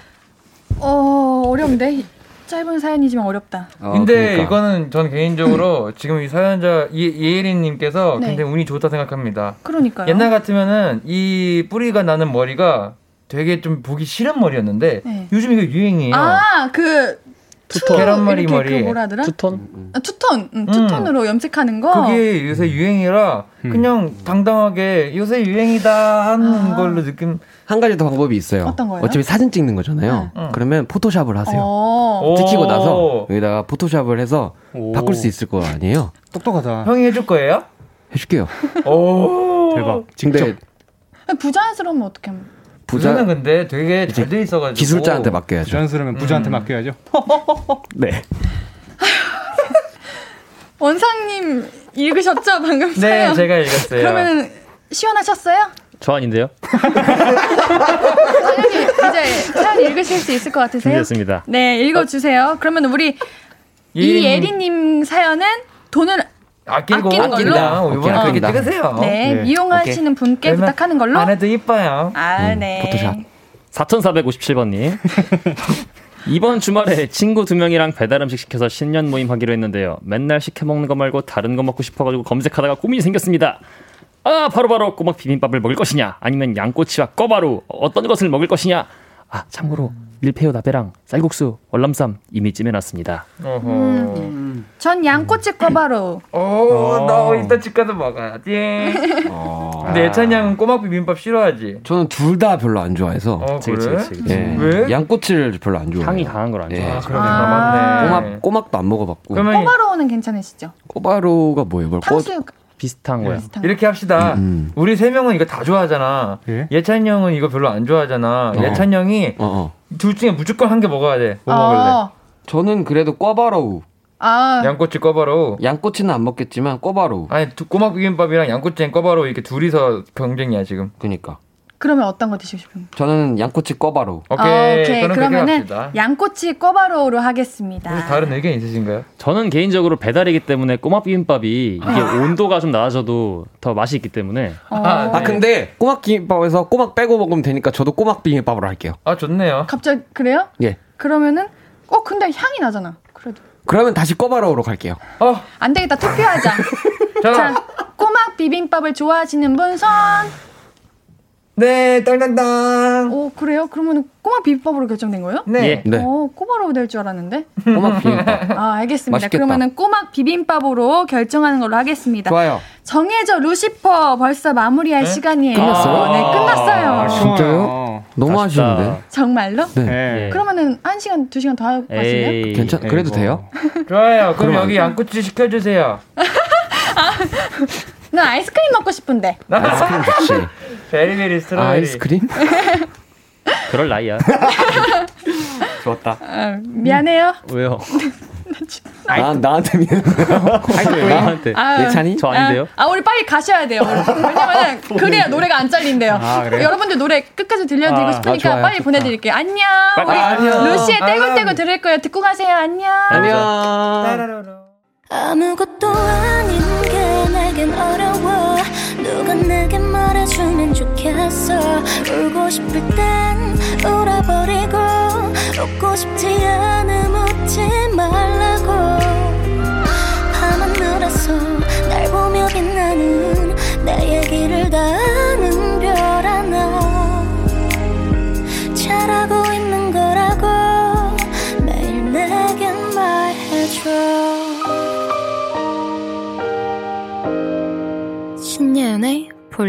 어, 어려운데? 짧은 사연이지만 어렵다. 어, 근데 그러니까. 이거는 전 개인적으로 지금 이 사연자 이, 이혜린님께서 네. 굉장히 운이 좋다 생각합니다. 그러니까요. 옛날 같으면은 이 뿌리가 나는 머리가 되게 좀 보기 싫은 머리였는데 네. 요즘 이거 유행이에요. 아, 그, two, 계란머리 이렇게 머리. 그 뭐라 하더라? 투톤? 아, 투톤. 음, two-tone으로 염색하는 거. 그게 요새 유행이라 그냥 당당하게 요새 유행이다 하는 아. 걸로 느낌. 한 가지 더 방법이 있어요. 어떤 거예요? 어차피 사진 찍는 거잖아요. 네. 그러면 Photoshop을 하세요. 어. 찍히고 오. 나서 여기다가 Photoshop을 해서 오. 바꿀 수 있을 거 아니에요? 똑똑하다. 형이 해줄 거예요? 해줄게요. 오 대박. 직접. 부자연스러우면 어떻게 하면. 부자 부자 는 근데 되게 잘 돼 있어가지고 기술자한테 맡겨야죠. 부자연스러우면 부자한테 음. 맡겨야죠. 네. 원상님 읽으셨죠? 방금 네, 사연? 제가 읽었어요. 그러면 시원하셨어요? 저 아닌데요? 사연이 이제 사연 읽으실 수 있을 것 같으세요? 준비했습니다. 네, 읽어주세요. 그러면 우리 이예린님 사연은 돈을 아끼고 아끼는 걸로? 그냥 이번에 오케이, 그렇게 아낀다. 찍으세요. 네, 네. 미용하시는 분께 그러면 부탁하는 걸로. 안 해도 이뻐요. 아, 음, 네. 포토샵. 4457번님. 이번 주말에 친구 두 명이랑 배달 음식 시켜서 신년 모임 하기로 했는데요. 맨날 시켜 먹는 거 말고 다른 거 먹고 싶어가지고 검색하다가 고민이 생겼습니다. 아, 바로바로 꼬막 비빔밥을 먹을 것이냐, 아니면 양꼬치와 꺼바로 어떤 것을 먹을 것이냐. 아, 참고로 밀푀유 나베랑 쌀국수, 월남쌈 이미 찜해놨습니다. 어허. 음. 전 양꼬치 꿔바로. 오, 나 이따 집 가서 먹어야지. 근데 예찬이 형은 꼬막 비빔밥 싫어하지? 저는 둘 다 별로 안 좋아해서 어, 그치, 그래? 그치, 그치, 그치. 예, 왜? 양꼬치를 별로 안 좋아해요. 향이 강한 걸안 예. 좋아해요. 아, 그러네. 아. 아, 맞네. 꼬막 꼬막도 안 먹어봤고. 그러면 꿔바로는 괜찮으시죠? 꼬바로가 뭐예요? 뭘 꼬? 탕수육 비슷한 거야. 비슷한 거. 이렇게 합시다. 음, 음. 우리 세 명은 이거 다 좋아하잖아. 예? 예찬이 형은 이거 별로 안 좋아하잖아. 어. 예찬이 형이 어, 어. 둘 중에 무조건 한 개 먹어야 돼. 뭐 먹을래? 아, 저는 그래도 꼬바로우. 아, 양꼬치 꺼바로. 양꼬치는 안 먹겠지만 꼬바로우. 아니 두- 꼬막 비빔밥이랑 양꼬치랑 꺼바로 이렇게 둘이서 경쟁이야 지금. 그니까. 그러면 어떤 거 드시고 싶은? 저는 양꼬치 꿔바로. 오케이. 아, 오케이. 그러면은. 양꼬치 꿔바로우로 하겠습니다. 다른 의견 있으신가요? 저는 개인적으로 배달이기 때문에 꼬막 비빔밥이 이게 온도가 좀 낮아져도 더 맛이 있기 때문에 어. 아 근데 꼬막 비빔밥에서 꼬막 빼고 먹으면 되니까 저도 꼬막 비빔밥으로 할게요. 아 좋네요. 갑자기 그래요? 예. 그러면은 어 근데 향이 나잖아. 그래도 그러면 다시 꿔바로우로 갈게요. 어, 안 되겠다. 투표하자. 자, 자, 꼬막 비빔밥을 좋아하시는 분 손. 네, 땅땅땅. 오 그래요? 그러면 꼬막 비빔밥으로 결정된 거예요? 네. 예. 네. 어 꼬바로우 될줄 알았는데. 꼬막 비빔밥. 아 알겠습니다. 맛있겠다. 그러면은 꼬막 비빔밥으로 결정하는 걸로 하겠습니다. 좋아요. 정해져 루시퍼 벌써 마무리할 시간이에요. 끝났어요? 네 끝났어요. 아, 진짜요? 너무 아쉽다. 아쉬운데. 정말로? 네. 네. 그러면은 한 시간 두 시간 더 하실래요? 에이 괜찮 그래도 에이구. 돼요? 좋아요. 그럼 그럼 여기 양꼬치 시켜 주세요. 난 아이스크림 먹고 싶은데. 아이스크림 좋지. 베리베리 스트로베리. 아이스크림? 그럴 나이야. 좋았다. 아, 미안해요. 왜요? 아 나한테 미안. 왜 나한테? 아유. 예찬이? 저 아닌데요? 아, 아, 우리 빨리 가셔야 돼요. 왜냐면 그래야 노래가 안 잘린대요. 아? 여러분들 노래 끝까지 들려드리고 아, 싶으니까 아, 좋아요. 빨리 보내드릴게요. 안녕. 빨리. 우리 아, 안녕. 루시의 아, 떼굴떼굴 들을 거예요. 듣고 가세요. 안녕. 안녕. 아무것도 아닌 게 내겐 어려워. 누가 내게 말해주면 좋겠어. 울고 싶을 땐 울어버리고 웃고 싶지 웃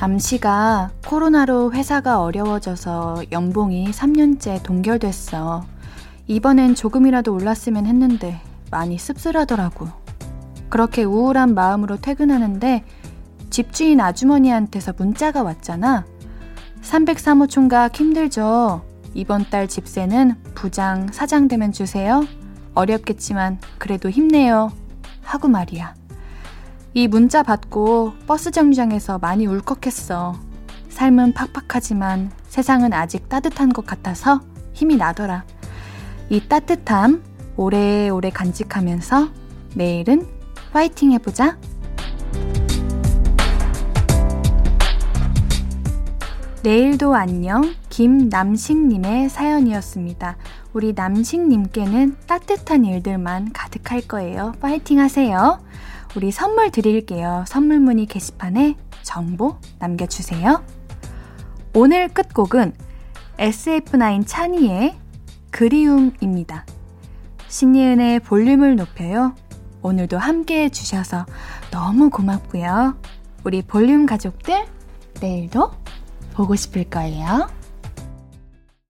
남씨가 코로나로 회사가 어려워져서 연봉이 3년째 동결됐어. 이번엔 조금이라도 올랐으면 했는데 많이 씁쓸하더라고. 그렇게 우울한 마음으로 퇴근하는데 집주인 아주머니한테서 문자가 왔잖아. 303호 총각 힘들죠. 이번 달 집세는 부장, 사장 되면 주세요. 어렵겠지만 그래도 힘내요. 하고 말이야. 이 문자 받고 버스 정류장에서 많이 울컥했어. 삶은 팍팍하지만 세상은 아직 따뜻한 것 같아서 힘이 나더라. 이 따뜻함 오래오래 간직하면서 내일은 파이팅 해보자. 내일도 안녕 김남식님의 사연이었습니다. 우리 남식님께는 따뜻한 일들만 가득할 거예요. 파이팅 하세요. 우리 선물 드릴게요. 선물 문의 게시판에 정보 남겨주세요. 오늘 끝곡은 SF9 찬이의 그리움입니다. 신예은의 볼륨을 높여요. 오늘도 함께 해주셔서 너무 고맙고요. 우리 볼륨 가족들, 내일도 보고 싶을 거예요.